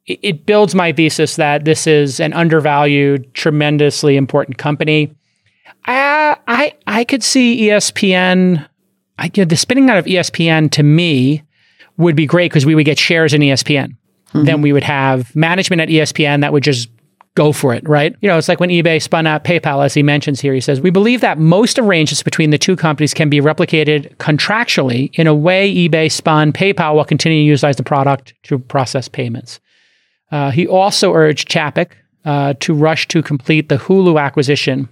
it, it builds my thesis that this is an undervalued, tremendously important company. Uh, I I could see ESPN. I you know, the spinning out of ESPN to me would be great because we would get shares in ESPN. Then we would have management at ESPN that would just go for it, right? You know, it's like when eBay spun out PayPal, as he mentions here. He says, We believe that most arrangements between the two companies can be replicated contractually in a way eBay spun PayPal while continuing to utilize the product to process payments. Uh, he also urged Chapek uh, to rush to complete the Hulu acquisition,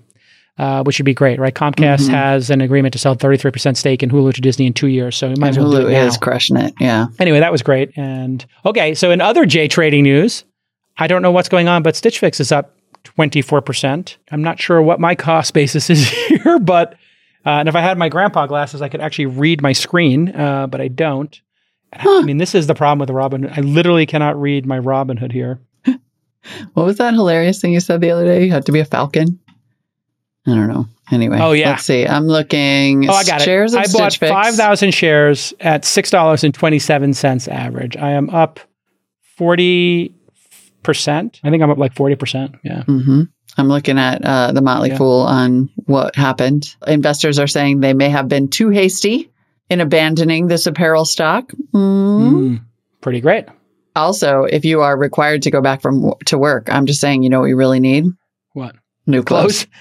uh, which would be great, right? Comcast has an agreement to sell 33% stake in Hulu to Disney in two years, so he might and as well do it now. is crushing it. Yeah. Anyway, that was great. And okay, so in other J trading news, I don't know what's going on, but Stitch Fix is up 24%. I'm not sure what my cost basis is here, but uh, and if I had my grandpa glasses, I could actually read my screen, uh, but I don't. And I- mean, this is the problem with the Robinhood. I literally cannot read my Robinhood here. What was that hilarious thing you said the other day? You had to be a falcon. I don't know. Anyway. Oh, yeah. Let's see. I'm looking. Oh, I got shares it. I bought Fix. 5,000 shares at $6.27 average. I am up 40%. I think I'm up like 40%. Yeah. hmm I'm looking at uh, the Motley Yeah. Fool on what happened. Investors are saying they may have been too hasty in abandoning this apparel stock. Mm. Mm, pretty great. Also, if you are required to go back from to work, I'm just saying, you know what you really need? What? New clothes.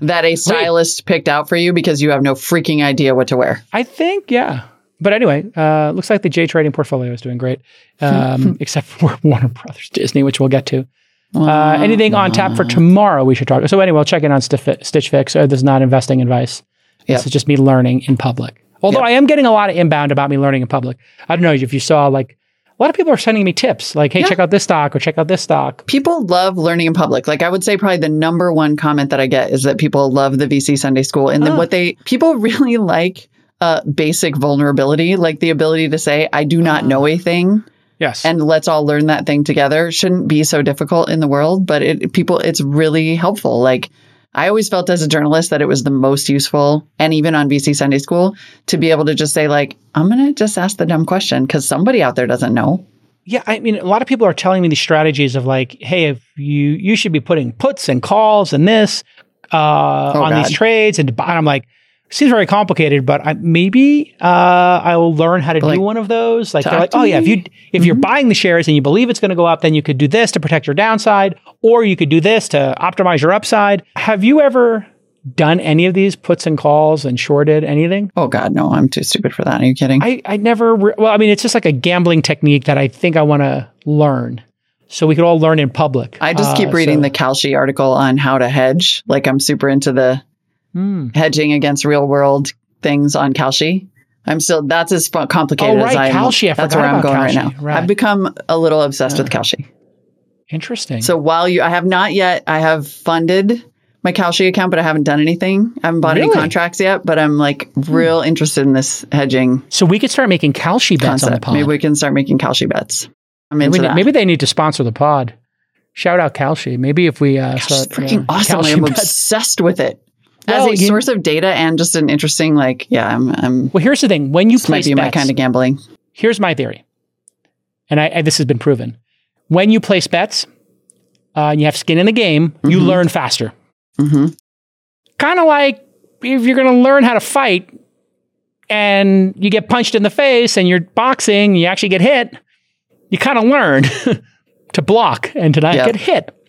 That a stylist picked out for you because you have no freaking idea what to wear. I think, yeah. But anyway, uh, looks like the J trading portfolio is doing great, um, except for Warner Brothers Disney, which we'll get to. Uh, anything on tap for tomorrow we should talk. So anyway, we'll check in on Stiff- Stitch Fix. Uh, this is not investing advice. Yep. This is just me learning in public. Although Yep. I am getting a lot of inbound about me learning in public. I don't know if you saw, like, A lot of people are sending me tips like, hey, Yeah. check out this stock or check out this stock. People love learning in public. Like I would say probably the number one comment that I get is that people love the VC Sunday school and then Oh. what they people really like uh, basic vulnerability, like the ability to say, I do not know a thing Yes. and let's all learn that thing together. Shouldn't be so difficult in the world, but it people it's really helpful. Like I always felt as a journalist that it was the most useful and even on VC Sunday school to be able to just say like, I'm going to just ask the dumb question cuz somebody out there doesn't know. Yeah, I mean, a lot of people are telling me these strategies of like, hey, if you you should be putting puts and calls and this uh, on Oh, God. these trades, and, and I'm like, seems very complicated, but I, maybe uh, I will learn how to do one of those. Like, they're like, oh yeah, if. Mm-hmm. you if you're buying the shares and you believe it's going to go up, then you could do this to protect your downside, or you could do this to optimize your upside. Have you ever done any of these puts and calls and shorted anything? Oh god, no, I'm too stupid for that. Are you kidding? I, I never, re- well, I mean, it's just like a gambling technique that I think I want to learn. So we could all learn in public. I just Uh, keep reading so- the Kalshi article on how to hedge. Like I'm super into the Hmm. hedging against real world things on Kalshi. I'm still that's as complicated Oh, as right, I am. I that's where I'm going right now. Right. I've become a little obsessed with Kalshi. Interesting. So while you, I have not yet, I have funded my Kalshi account, but I haven't done anything. I haven't bought any contracts yet, but I'm like real interested in this hedging So we could start making Kalshi bets on the pod. Maybe we can start making Kalshi bets. I'm Maybe, into that. maybe they need to sponsor the pod. Shout out Kalshi. Maybe if we uh, start freaking yeah, awesome. I'm obsessed with it. Well, As a you- source of data and just an interesting, like, yeah, I'm, I'm Well, here's the thing: when you this might place be my kind of gambling. here's my theory, and I, I, this has been proven. When you place bets, uh, and you have skin in the game, you Mm-hmm. learn faster. hmm kind of like if you're going to learn how to fight and you get punched in the face and you're boxing, you actually get hit, you kind of learn to block and to not Yep. get hit.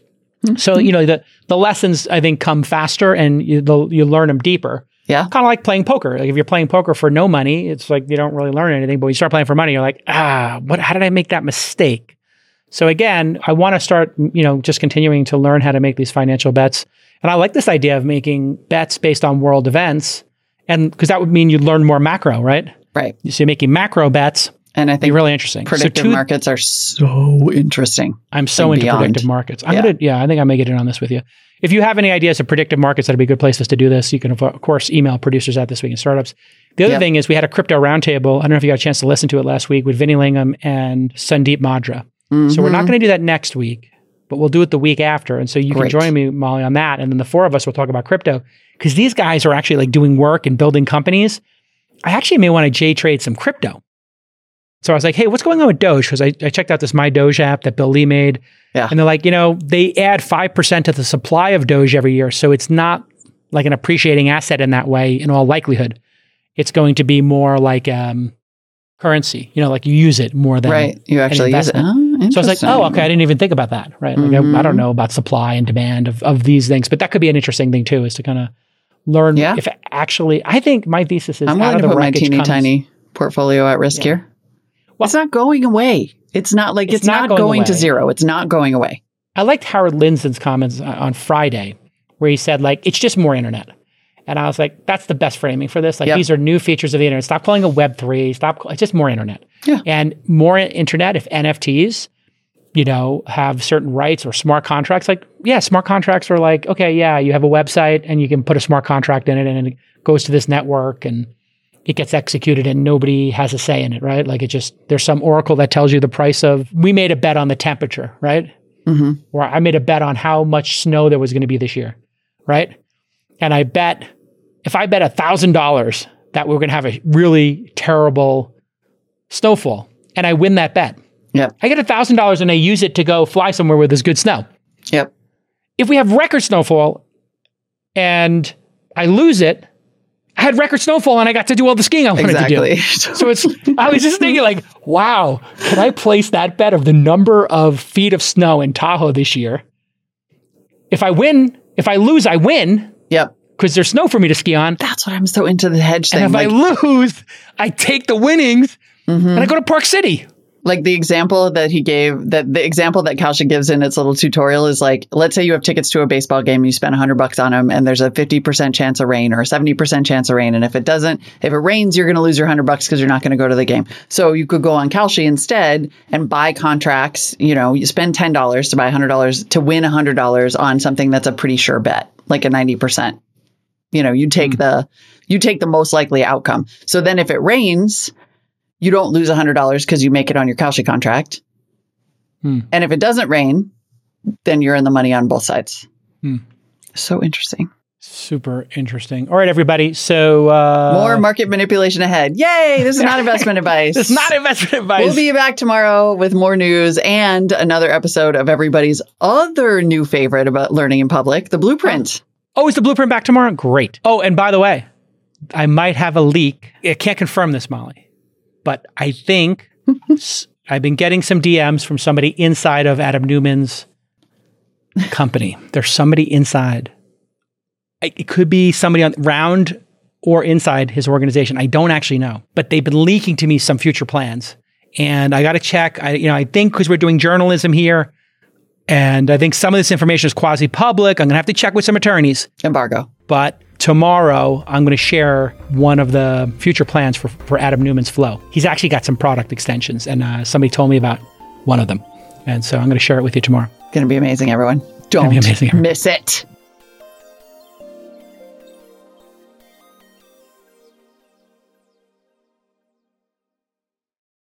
So, you know, the, the lessons I think come faster and you, the, you learn them deeper. Yeah. Kind of like playing poker. Like if you're playing poker for no money, it's like you don't really learn anything. But when you start playing for money, you're like, ah, what? How did I make that mistake? So again, I want to start, you know, just continuing to learn how to make these financial bets. And I like this idea of making bets based on world events, and because that would mean you'd learn more macro, right? Right. So you're making macro bets. And I Be think really interesting. predictive so markets are so interesting. I'm so into beyond. predictive markets. I'm Yeah. gonna, yeah, I think I may get in on this with you. If you have any ideas of predictive markets, that'd be good places to do this. You can, of course, email producers at This Week in Startups. The other Yep. thing is we had a crypto roundtable. I don't know if you got a chance to listen to it last week with Vinny Lingham and Sandeep Madra. So we're Mm-hmm. not going to do that next week, but we'll do it the week after. And so you Great. can join me, Molly, on that. And then the four of us will talk about crypto because these guys are actually like doing work and building companies. I actually may want to J trade some crypto. So I was like, hey, what's going on with Doge? Because I, I checked out this My Doge app that Bill Lee made. Yeah. And they're like, you know, they add 5% to the supply of Doge every year. So it's not like an appreciating asset in that way, in all likelihood. It's going to be more like um, currency, you know, like you use it more than. Right. You actually use it. Oh, So I was like, oh, okay, I didn't even think about that. Right. Like I, I Mm-hmm. don't know about supply and demand of, of these things, but that could be an interesting thing too, is to kind of learn Yeah. if actually, I think my thesis is I'm out willing of to the put my teeny comes- tiny portfolio at risk Yeah. here. Well- it's not going away. It's not like It's it's, not not, going going, to zero. It's not going away. I liked Howard Lindzon's comments on- Friday, where he said, like, it's just more internet. And I was like, that's the best framing for this. Like, Yep. these are new features of the internet. Stop calling it Web3. Stop. It's just more internet. Yeah. And more internet, if NFTs, you know, have certain rights or smart contracts, like, yeah, smart contracts are like, okay, yeah, you have a website and you can put a smart contract in it and it goes to this network and it gets executed and nobody has a say in it, right? Like, it just, there's some oracle that tells you the price of, we made a bet on the temperature, right? hmm or I made a bet on how much snow there was going to be this year, right? And I bet if I bet a thousand dollars that we're going to have a really terrible snowfall, and I win that bet, Yep. I get a thousand dollars and I use it to go fly somewhere where there's good snow. Yep. If we have record snowfall and I lose it, had record snowfall and I got to do all the skiing I wanted to do. So it's, I was just thinking, like, wow, can I place that bet of the number of feet of snow in Tahoe this year? If I win, if I lose, I win yep. because there's snow for me to ski on. That's what I'm so into the hedge thing. And if like, I lose, I take the winnings mm-hmm. and I go to Park City. Like the example that he gave, that the example that Kalshi gives in its little tutorial is like, let's say you have tickets to a baseball game, you spend 100 bucks on them, and there's a 50% chance of rain or a 70% chance of rain. And if it doesn't, if it rains, you're going to lose your 100 bucks because you're not going to go to the game. So you could go on Kalshi instead and buy contracts. You know, you spend $10 to buy $100 to win $100 on something that's a pretty sure bet, like a 90%. You know, you take hmm. the you take the most likely outcome. So then if it rains, you don't lose a $100 because you make it on your Kalshi contract. Hmm. And if it doesn't rain, then you're in the money on both sides. Hmm. So interesting. Super interesting. All right, everybody. So uh, More market manipulation ahead. Yay! This is not investment advice. It's not investment advice. We'll be back tomorrow with more news and another episode of everybody's other new favorite about learning in public, the blueprint. oh, is the blueprint back tomorrow? Great. Oh, and by the way, I might have a leak. I can't confirm this, Molly, but I think I've been getting some DMs from somebody inside of Adam Neumann's company. There's somebody inside. It could be somebody on round or inside his organization. I don't actually know, but they've been leaking to me some future plans, and I got to check. I, you know, I think because we're doing journalism here, and I think some of this information is quasi-public. I'm gonna have to check with some attorneys. Embargo. But tomorrow, I'm going to share one of the future plans for, for Adam Neumann's Flow. He's actually got some product extensions, and uh, somebody told me about one of them. And so I'm going to share it with you tomorrow. It's going to be amazing, everyone. Don't amazing, everyone. miss it.